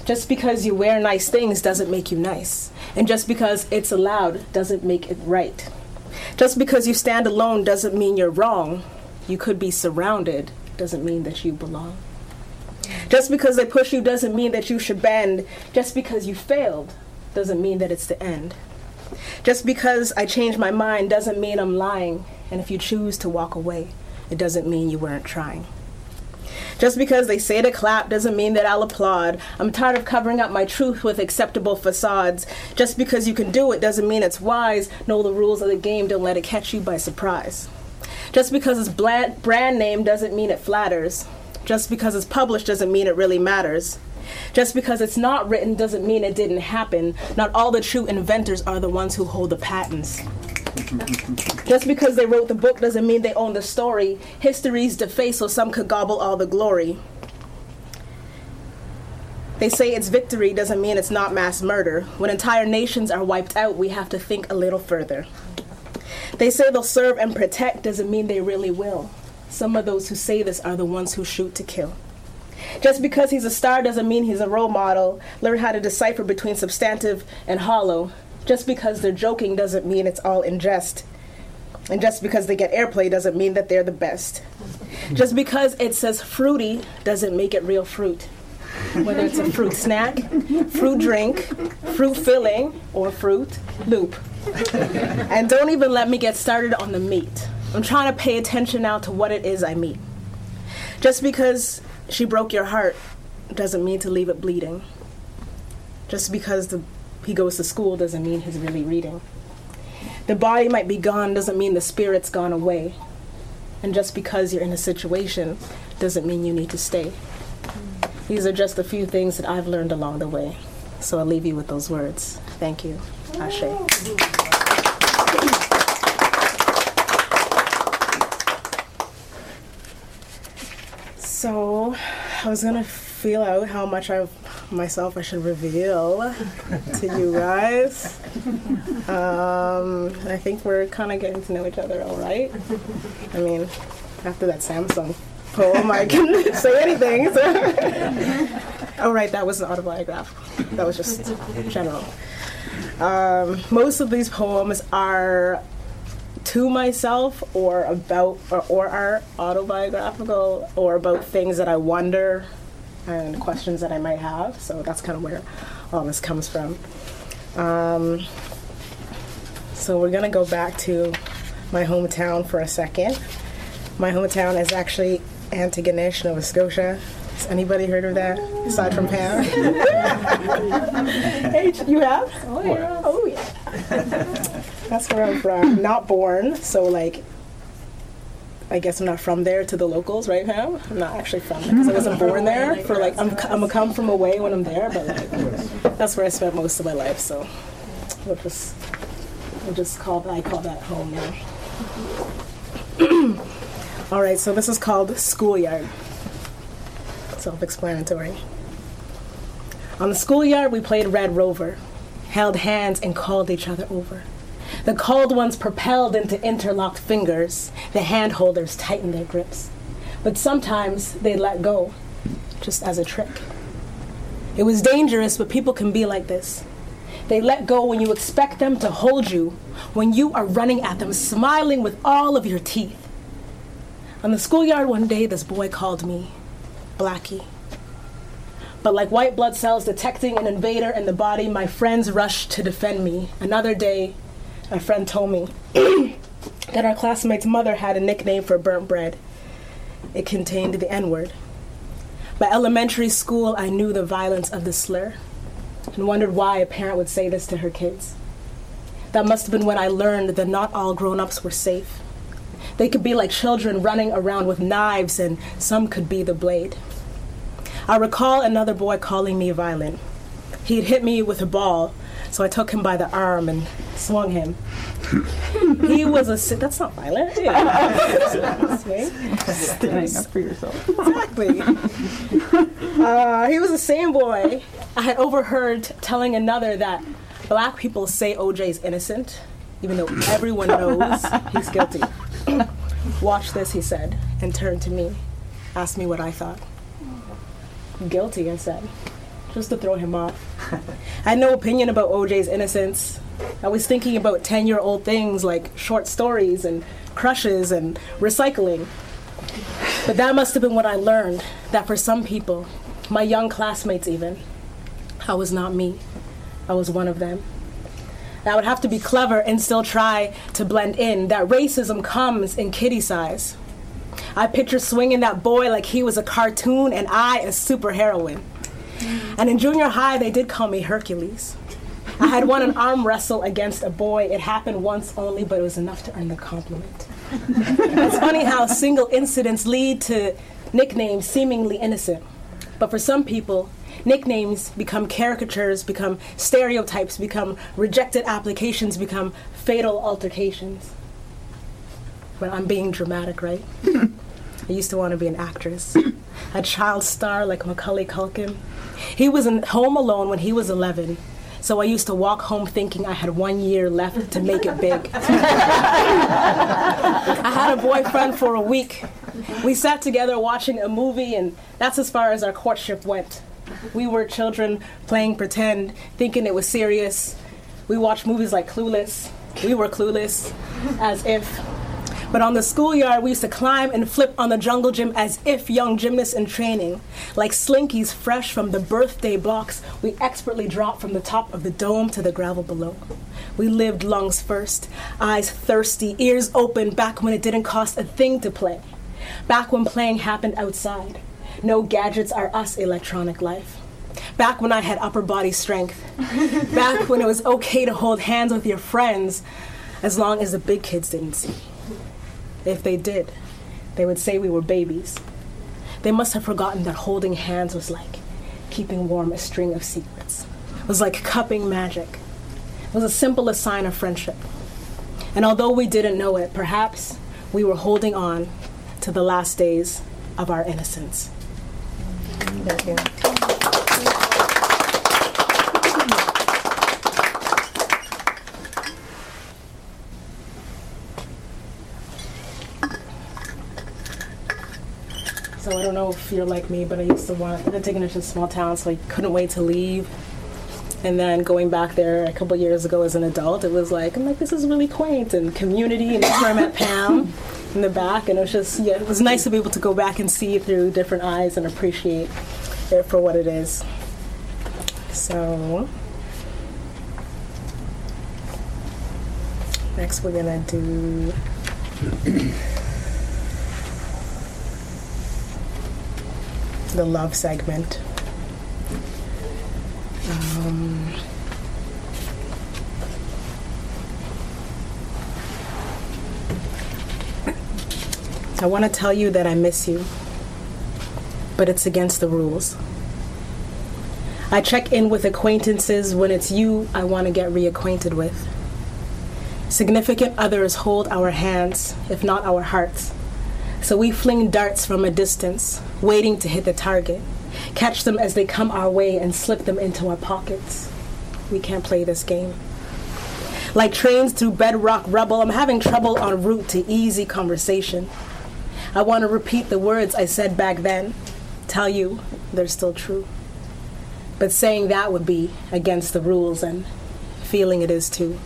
Just because you wear nice things doesn't make you nice. And just because it's allowed doesn't make it right. Just because you stand alone doesn't mean you're wrong. You could be surrounded doesn't mean that you belong. Just because they push you doesn't mean that you should bend. Just because you failed doesn't mean that it's the end. Just because I changed my mind doesn't mean I'm lying. And if you choose to walk away, it doesn't mean you weren't trying. Just because they say to clap doesn't mean that I'll applaud. I'm tired of covering up my truth with acceptable facades. Just because you can do it doesn't mean it's wise. Know the rules of the game, don't let it catch you by surprise. Just because it's brand name doesn't mean it flatters. Just because it's published doesn't mean it really matters. Just because it's not written doesn't mean it didn't happen. Not all the true inventors are the ones who hold the patents. Just because they wrote the book doesn't mean they own the story. History's defaced so some could gobble all the glory. They say it's victory doesn't mean it's not mass murder. When entire nations are wiped out, we have to think a little further. They say they'll serve and protect doesn't mean they really will. Some of those who say this are the ones who shoot to kill. Just because he's a star doesn't mean he's a role model. Learn how to decipher between substantive and hollow. Just because they're joking doesn't mean it's all in jest. And just because they get airplay doesn't mean that they're the best. Just because it says fruity doesn't make it real fruit. Whether it's a fruit snack, fruit drink, fruit filling, or fruit loop. And don't even let me get started on the meat. I'm trying to pay attention now to what it is I meet. Just because she broke your heart doesn't mean to leave it bleeding. Just because the he goes to school doesn't mean he's really reading. The body might be gone doesn't mean the spirit's gone away. And just because you're in a situation doesn't mean you need to stay. These are just a few things that I've learned along the way. So I'll leave you with those words. Thank you. Ashe. So I was gonna feel out how much I myself I should reveal to you guys. Um, I think we're kind of getting to know each other, all right. I mean, after that Samsung poem, I can say anything. So. oh, right, that was an autobiographical. That was just general. Um, most of these poems are to myself or about or, or are autobiographical or about things that I wonder and questions that I might have. So that's kind of where all this comes from. Um, so we're gonna go back to my hometown for a second. My hometown is actually Antigonish, Nova Scotia. Has anybody heard of that aside from Pam? hey, you have? Oh yeah. Oh yeah. That's where I'm from. Not born, so like I guess I'm not from there to the locals, right, Pam? I'm not actually from there because I wasn't born there. For like, I'm, I'm a come from away when I'm there, but like, that's where I spent most of my life. So we'll just, we'll just call that, I call that home now. All right, so this is called Schoolyard. Self explanatory. On the schoolyard, we played Red Rover, held hands, and called each other over. The called ones propelled into interlocked fingers. The hand holders tightened their grips. But sometimes they let go, just as a trick. It was dangerous, but people can be like this. They let go when you expect them to hold you, when you are running at them, smiling with all of your teeth. On the schoolyard one day, this boy called me Blackie. But like white blood cells detecting an invader in the body, my friends rushed to defend me. Another day, a friend told me that our classmate's mother had a nickname for burnt bread. It contained the N word. By elementary school, I knew the violence of the slur and wondered why a parent would say this to her kids. That must have been when I learned that not all grown ups were safe. They could be like children running around with knives, and some could be the blade. I recall another boy calling me violent. He had hit me with a ball, so I took him by the arm and swung him. he was a that's not violent. Standing up for yourself. Exactly. Uh, he was the same boy I had overheard telling another that black people say OJ is innocent, even though everyone knows he's guilty. Watch this, he said, and turned to me, asked me what I thought. Guilty, I said, just to throw him off. I had no opinion about OJ's innocence. I was thinking about 10 year old things like short stories and crushes and recycling. But that must have been what I learned that for some people, my young classmates even, I was not me. I was one of them. I would have to be clever and still try to blend in, that racism comes in kitty size. I picture swinging that boy like he was a cartoon and I a superheroine. Mm. And in junior high, they did call me Hercules. I had won an arm wrestle against a boy. It happened once only, but it was enough to earn the compliment. it's funny how single incidents lead to nicknames seemingly innocent. But for some people, nicknames become caricatures, become stereotypes, become rejected applications, become fatal altercations. But I'm being dramatic, right? I used to want to be an actress, a child star like Macaulay Culkin. He was in Home Alone when he was 11, so I used to walk home thinking I had one year left to make it big. I had a boyfriend for a week. We sat together watching a movie, and that's as far as our courtship went. We were children playing pretend, thinking it was serious. We watched movies like Clueless. We were clueless, as if. But on the schoolyard, we used to climb and flip on the jungle gym as if young gymnasts in training. Like slinkies fresh from the birthday box, we expertly dropped from the top of the dome to the gravel below. We lived lungs first, eyes thirsty, ears open, back when it didn't cost a thing to play. Back when playing happened outside. No gadgets are us electronic life. Back when I had upper body strength. Back when it was okay to hold hands with your friends as long as the big kids didn't see. If they did, they would say we were babies. They must have forgotten that holding hands was like keeping warm a string of secrets. It was like cupping magic. It was the simplest sign of friendship. And although we didn't know it, perhaps we were holding on to the last days of our innocence. So I don't know if you're like me, but I used to want to take it into a small town, so I couldn't wait to leave. And then going back there a couple years ago as an adult, it was like I'm like this is really quaint and community, and that's where I met Pam in the back, and it was just yeah, it was nice to be able to go back and see through different eyes and appreciate it for what it is. So next we're gonna do. the love segment. Um, I want to tell you that I miss you, but it's against the rules. I check in with acquaintances when it's you I want to get reacquainted with. Significant others hold our hands, if not our hearts. So we fling darts from a distance, waiting to hit the target, catch them as they come our way, and slip them into our pockets. We can't play this game. Like trains through bedrock rubble, I'm having trouble en route to easy conversation. I want to repeat the words I said back then, tell you they're still true. But saying that would be against the rules, and feeling it is too.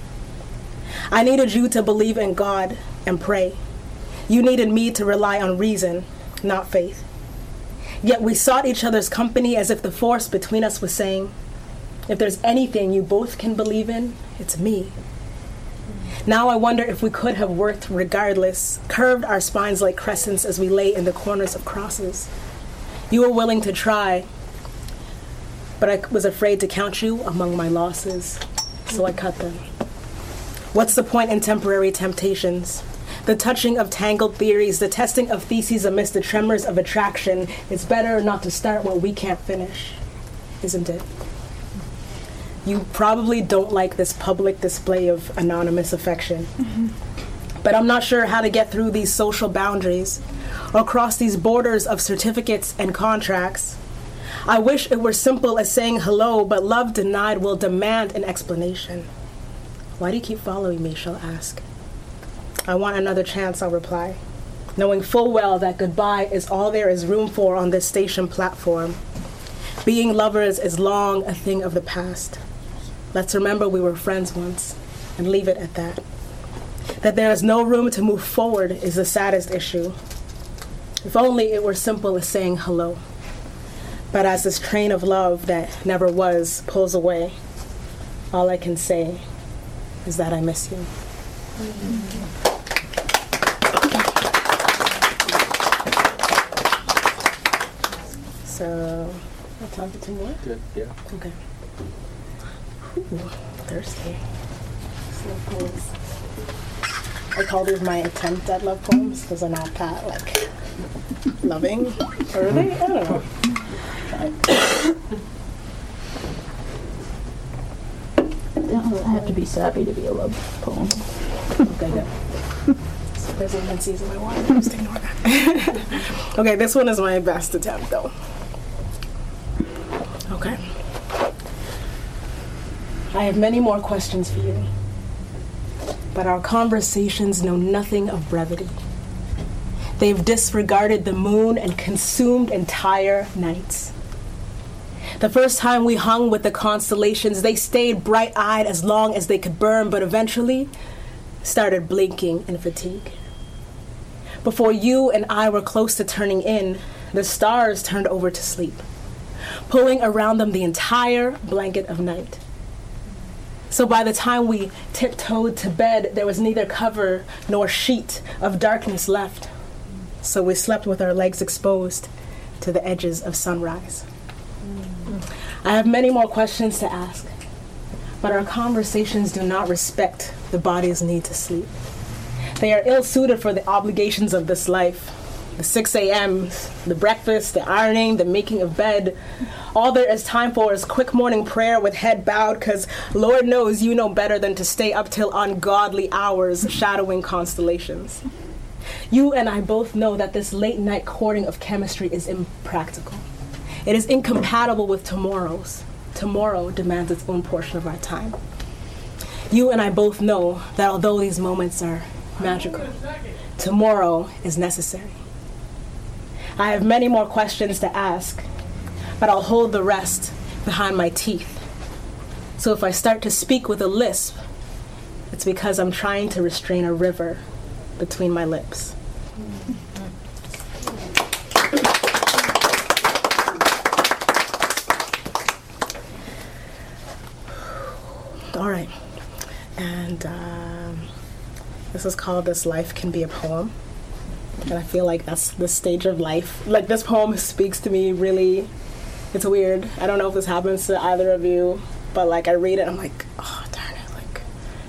I needed you to believe in God and pray. You needed me to rely on reason, not faith. Yet we sought each other's company as if the force between us was saying, if there's anything you both can believe in, it's me. Now I wonder if we could have worked regardless, curved our spines like crescents as we lay in the corners of crosses. You were willing to try, but I was afraid to count you among my losses, so I cut them. What's the point in temporary temptations? The touching of tangled theories, the testing of theses amidst the tremors of attraction. It's better not to start what we can't finish, isn't it? You probably don't like this public display of anonymous affection. Mm-hmm. But I'm not sure how to get through these social boundaries or cross these borders of certificates and contracts. I wish it were simple as saying hello, but love denied will demand an explanation. Why do you keep following me? She'll ask. I want another chance, I'll reply, knowing full well that goodbye is all there is room for on this station platform. Being lovers is long a thing of the past. Let's remember we were friends once and leave it at that. That there is no room to move forward is the saddest issue. If only it were simple as saying hello. But as this train of love that never was pulls away, all I can say is that I miss you. So, I'll talk to two more. Good, yeah. Okay. Ooh, thirsty. Love poems. I call these my attempt at love poems because they're not that like loving. Or are they? I don't know. don't have to be sappy to be a love poem. okay, good. There's seeds in my water. Just ignore that. okay, this one is my best attempt though. Okay. I have many more questions for you, but our conversations know nothing of brevity. They've disregarded the moon and consumed entire nights. The first time we hung with the constellations, they stayed bright eyed as long as they could burn, but eventually started blinking in fatigue. Before you and I were close to turning in, the stars turned over to sleep, pulling around them the entire blanket of night. So by the time we tiptoed to bed, there was neither cover nor sheet of darkness left. So we slept with our legs exposed to the edges of sunrise. I have many more questions to ask, but our conversations do not respect the body's need to sleep. They are ill suited for the obligations of this life. The 6 a.m., the breakfast, the ironing, the making of bed. All there is time for is quick morning prayer with head bowed, because Lord knows you know better than to stay up till ungodly hours shadowing constellations. You and I both know that this late night courting of chemistry is impractical. It is incompatible with tomorrow's. Tomorrow demands its own portion of our time. You and I both know that although these moments are magical, tomorrow is necessary. I have many more questions to ask, but I'll hold the rest behind my teeth. So if I start to speak with a lisp, it's because I'm trying to restrain a river between my lips. All right. And um, this is called This Life Can Be a Poem. And I feel like that's the stage of life. Like, this poem speaks to me really. It's weird. I don't know if this happens to either of you, but like, I read it, I'm like, oh, darn it. Like,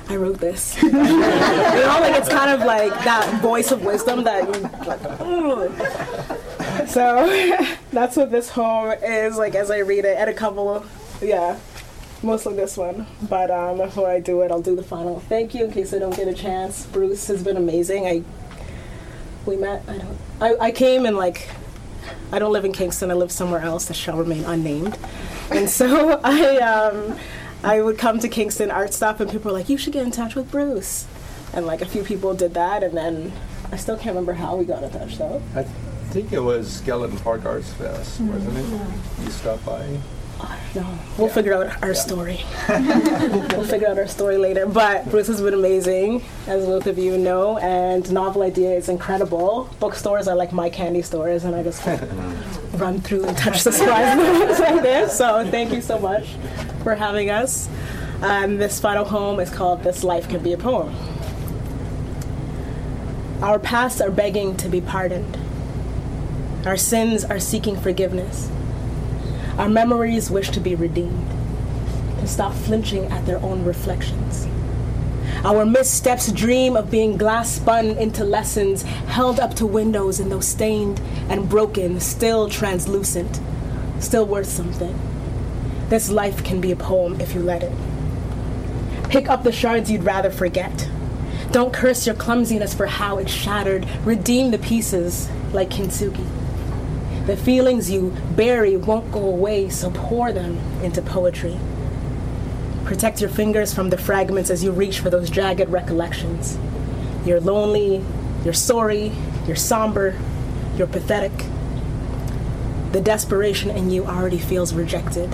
I wrote this. you know, like it's kind of like that voice of wisdom that you like. So that's what this poem is like as I read it, and a couple of yeah, mostly this one. But um, before I do it, I'll do the final. Thank you in case I don't get a chance. Bruce has been amazing. I we met. I don't. I, I came and like. I don't live in Kingston. I live somewhere else that shall remain unnamed. And so I um, I would come to Kingston Art Stop, and people were like, "You should get in touch with Bruce." And like a few people did that, and then I still can't remember how we got in touch though. I think it was Skeleton Park Arts Fest, wasn't it? You stopped by. No, we'll figure out our story. we'll figure out our story later. But Bruce has been amazing, as both of you know, and Novel Idea is incredible. Bookstores are like my candy stores, and I just run through and touch the surprise moments like this. So thank you so much for having us. Um, this final poem is called This Life Can Be a Poem. Our pasts are begging to be pardoned. Our sins are seeking forgiveness. Our memories wish to be redeemed, to stop flinching at their own reflections. Our missteps dream of being glass spun into lessons, held up to windows and though stained and broken, still translucent, still worth something. This life can be a poem if you let it. Pick up the shards you'd rather forget. Don't curse your clumsiness for how it shattered. Redeem the pieces like kintsugi. The feelings you bury won't go away, so pour them into poetry. Protect your fingers from the fragments as you reach for those jagged recollections. You're lonely, you're sorry, you're somber, you're pathetic. The desperation in you already feels rejected.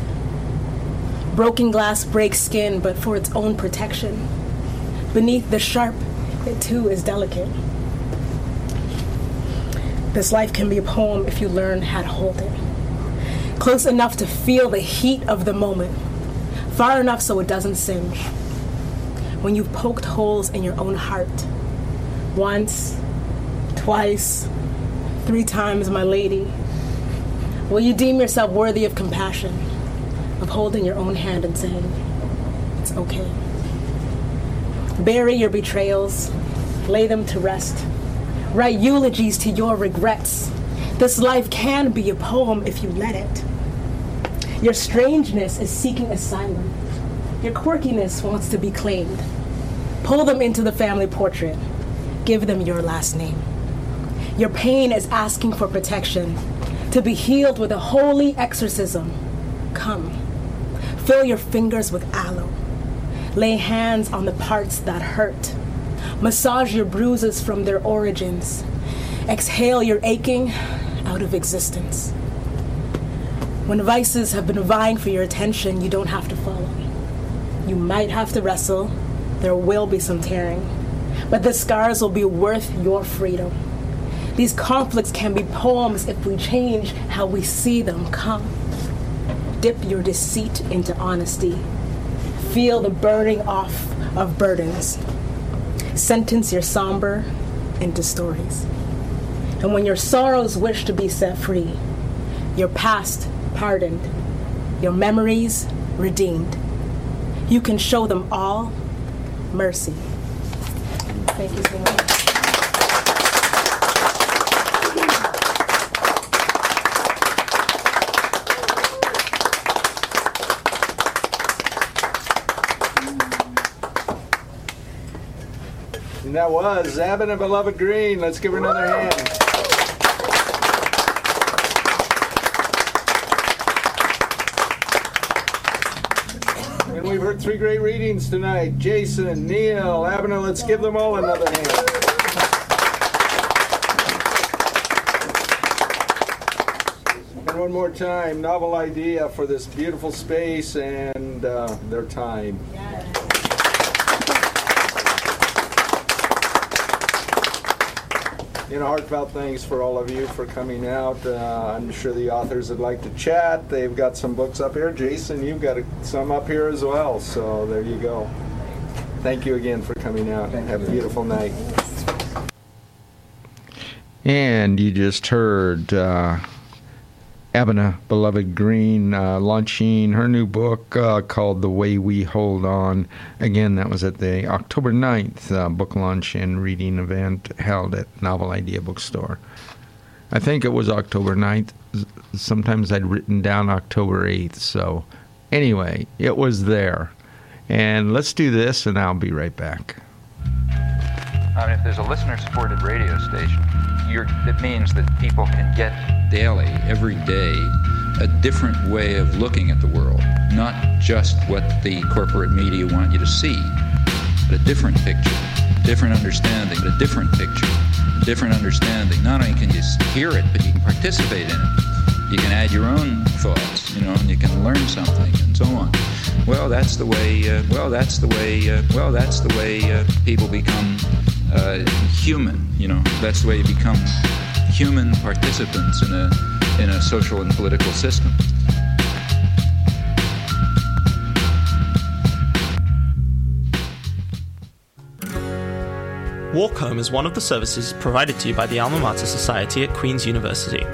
Broken glass breaks skin, but for its own protection. Beneath the sharp, it too is delicate. This life can be a poem if you learn how to hold it. Close enough to feel the heat of the moment, far enough so it doesn't singe. When you've poked holes in your own heart, once, twice, three times, my lady, will you deem yourself worthy of compassion, of holding your own hand and saying, it's okay? Bury your betrayals, lay them to rest. Write eulogies to your regrets. This life can be a poem if you let it. Your strangeness is seeking asylum. Your quirkiness wants to be claimed. Pull them into the family portrait. Give them your last name. Your pain is asking for protection, to be healed with a holy exorcism. Come. Fill your fingers with aloe. Lay hands on the parts that hurt. Massage your bruises from their origins. Exhale your aching out of existence. When vices have been vying for your attention, you don't have to follow. You might have to wrestle. There will be some tearing. But the scars will be worth your freedom. These conflicts can be poems if we change how we see them. Come. Dip your deceit into honesty. Feel the burning off of burdens. Sentence your somber into stories. And when your sorrows wish to be set free, your past pardoned, your memories redeemed, you can show them all mercy. Thank you so much. And that was Abena Beloved Green. Let's give her another hand. And we've heard three great readings tonight. Jason, Neil, Abena, let's give them all another hand. And one more time, novel idea for this beautiful space and uh, their time. You know, heartfelt thanks for all of you for coming out. Uh, I'm sure the authors would like to chat. They've got some books up here. Jason, you've got some up here as well. So there you go. Thank you again for coming out. Have a beautiful night. And you just heard uh, Abena, beloved Green, uh, launching her new book uh, called The Way We Hold On. Again, that was at the October 9th uh, book launch and reading event held at Novel Idea Bookstore. I think it was October 9th. Sometimes I'd written down October 8th. So, anyway, it was there. And let's do this, and I'll be right back. I mean, if there's a listener supported radio station, it means that people can get daily, every day, a different way of looking at the world. Not just what the corporate media want you to see, but a different picture, different understanding, but a different picture, different understanding. Not only can you hear it, but you can participate in it. You can add your own thoughts, you know, and you can learn something and so on. Well, that's the way. Uh, well, that's the way. Uh, well, that's the way uh, people become uh, human. You know, that's the way you become human participants in a, in a social and political system. Walk Home is one of the services provided to you by the Alma Mater Society at Queen's University.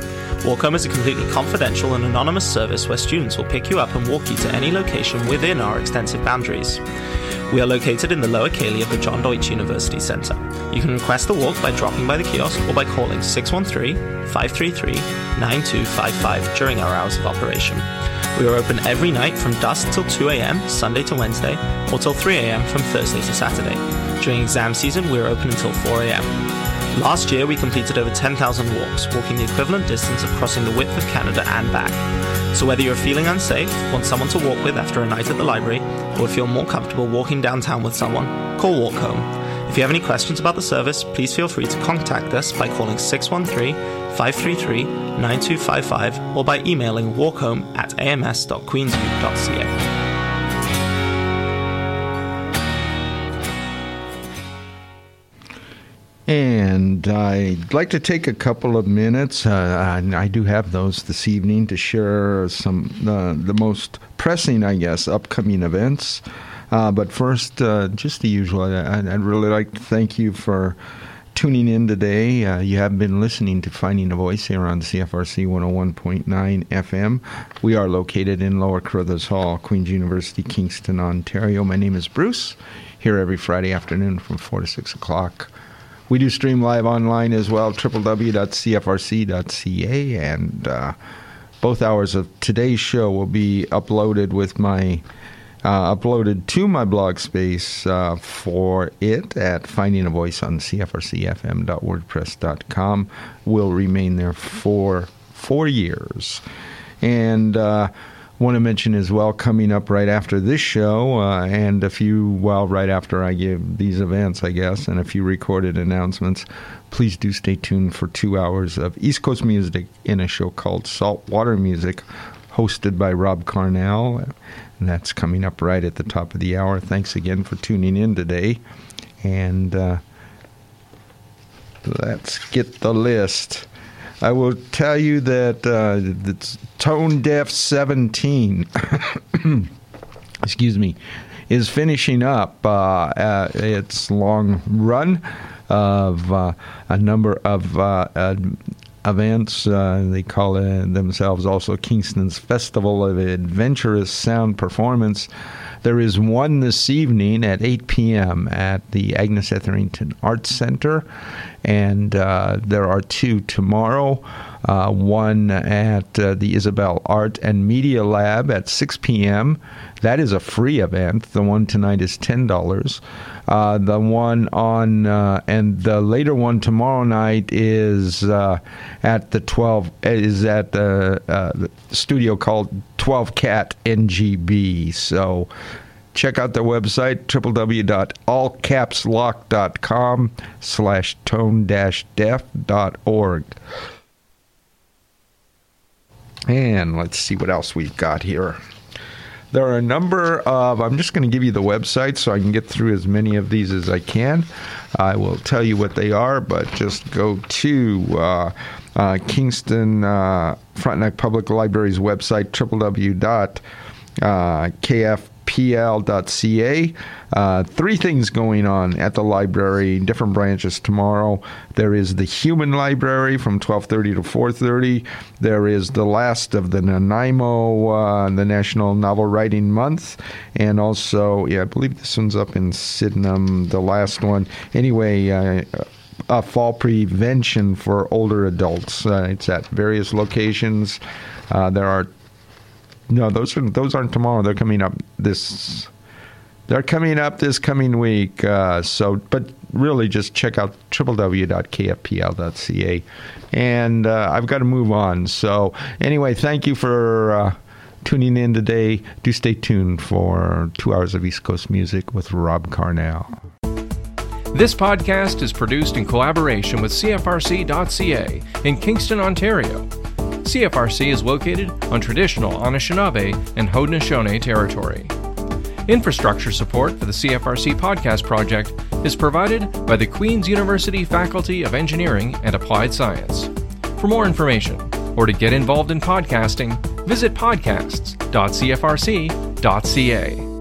Walk Home is a completely confidential and anonymous service where students will pick you up and walk you to any location within our extensive boundaries. We are located in the Lower Ceilidh of the John Deutsch University Centre. You can request a walk by dropping by the kiosk or by calling 613 533 9255 during our hours of operation. We are open every night from dusk till 2 a.m., Sunday to Wednesday, or till 3 a.m. from Thursday to Saturday. During exam season, we are open until 4 a.m. Last year, we completed over 10,000 walks, walking the equivalent distance of crossing the width of Canada and back. So whether you're feeling unsafe, want someone to walk with after a night at the library, or feel more comfortable walking downtown with someone, call Walk Home. If you have any questions about the service, please feel free to contact us by calling 613 533 9255 or by emailing walkhome at ams.queensu.ca. And I'd like to take a couple of minutes. Uh, I do have those this evening to share some uh, the most pressing, I guess, upcoming events. Uh, but first, uh, just the usual. I, would really like to thank you for tuning in today. Uh, you have been listening to Finding a Voice here on CFRC 101.9 FM. We are located in Lower Carruthers Hall, Queen's University, Kingston, Ontario. My name is Bruce. Here every Friday afternoon from 4 to 6 o'clock. We do stream live online as well, www.cfrc.ca, and uh, both hours of today's show will be uploaded with my uh, uploaded to my blog space uh, for it at finding a voice on cfrcfm.wordpress.com will remain there for four years. And uh, want to mention as well coming up right after this show uh, and a few well right after i give these events i guess and a few recorded announcements please do stay tuned for two hours of east coast music in a show called saltwater music hosted by rob carnell and that's coming up right at the top of the hour. Thanks again for tuning in today and uh, let's get the list I will tell you that uh, it's Tone Deaf 17, excuse me, is finishing up uh, its long run of uh, a number of uh, events. Uh, they call it themselves also Kingston's Festival of Adventurous Sound Performance. There is one this evening at 8 p.m. at the Agnes Etherington Arts Center, and uh, there are two tomorrow. Uh, one at uh, the Isabel Art and Media Lab at 6 p.m. That is a free event. The one tonight is ten dollars. Uh, the one on uh, and the later one tomorrow night is uh, at the 12 is at the, uh, studio called 12 Cat NGB. So check out their website www.allcapslock.com slash tone-deaf.org and let's see what else we've got here there are a number of, I'm just going to give you the website so I can get through as many of these as I can. I will tell you what they are, but just go to uh, uh, Kingston uh, Frontenac Public Library's website, www.kf kfpl.ca. Uh, three things going on at the library, different branches tomorrow. There is the Human Library from 12:30 to 4:30. There is the last of the NaNoWriMo, uh, the National Novel Writing Month, and also, yeah, I believe this one's up in Sydenham, the last one. Anyway. Uh, uh, fall prevention for older adults. Uh, it's at various locations. Uh, there are no those are those aren't tomorrow. They're coming up this. They're coming up this coming week. Uh, so, but really, just check out www.kfpl.ca. And uh, I've got to move on. So, anyway, thank you for uh, tuning in today. Do stay tuned for two hours of East Coast music with Rob Carnell. This podcast is produced in collaboration with CFRC.ca in Kingston, Ontario. CFRC is located on traditional Anishinaabe and Haudenosaunee territory. Infrastructure support for the CFRC podcast project is provided by the Queen's University Faculty of Engineering and Applied Science. For more information or to get involved in podcasting, visit podcasts.cfrc.ca.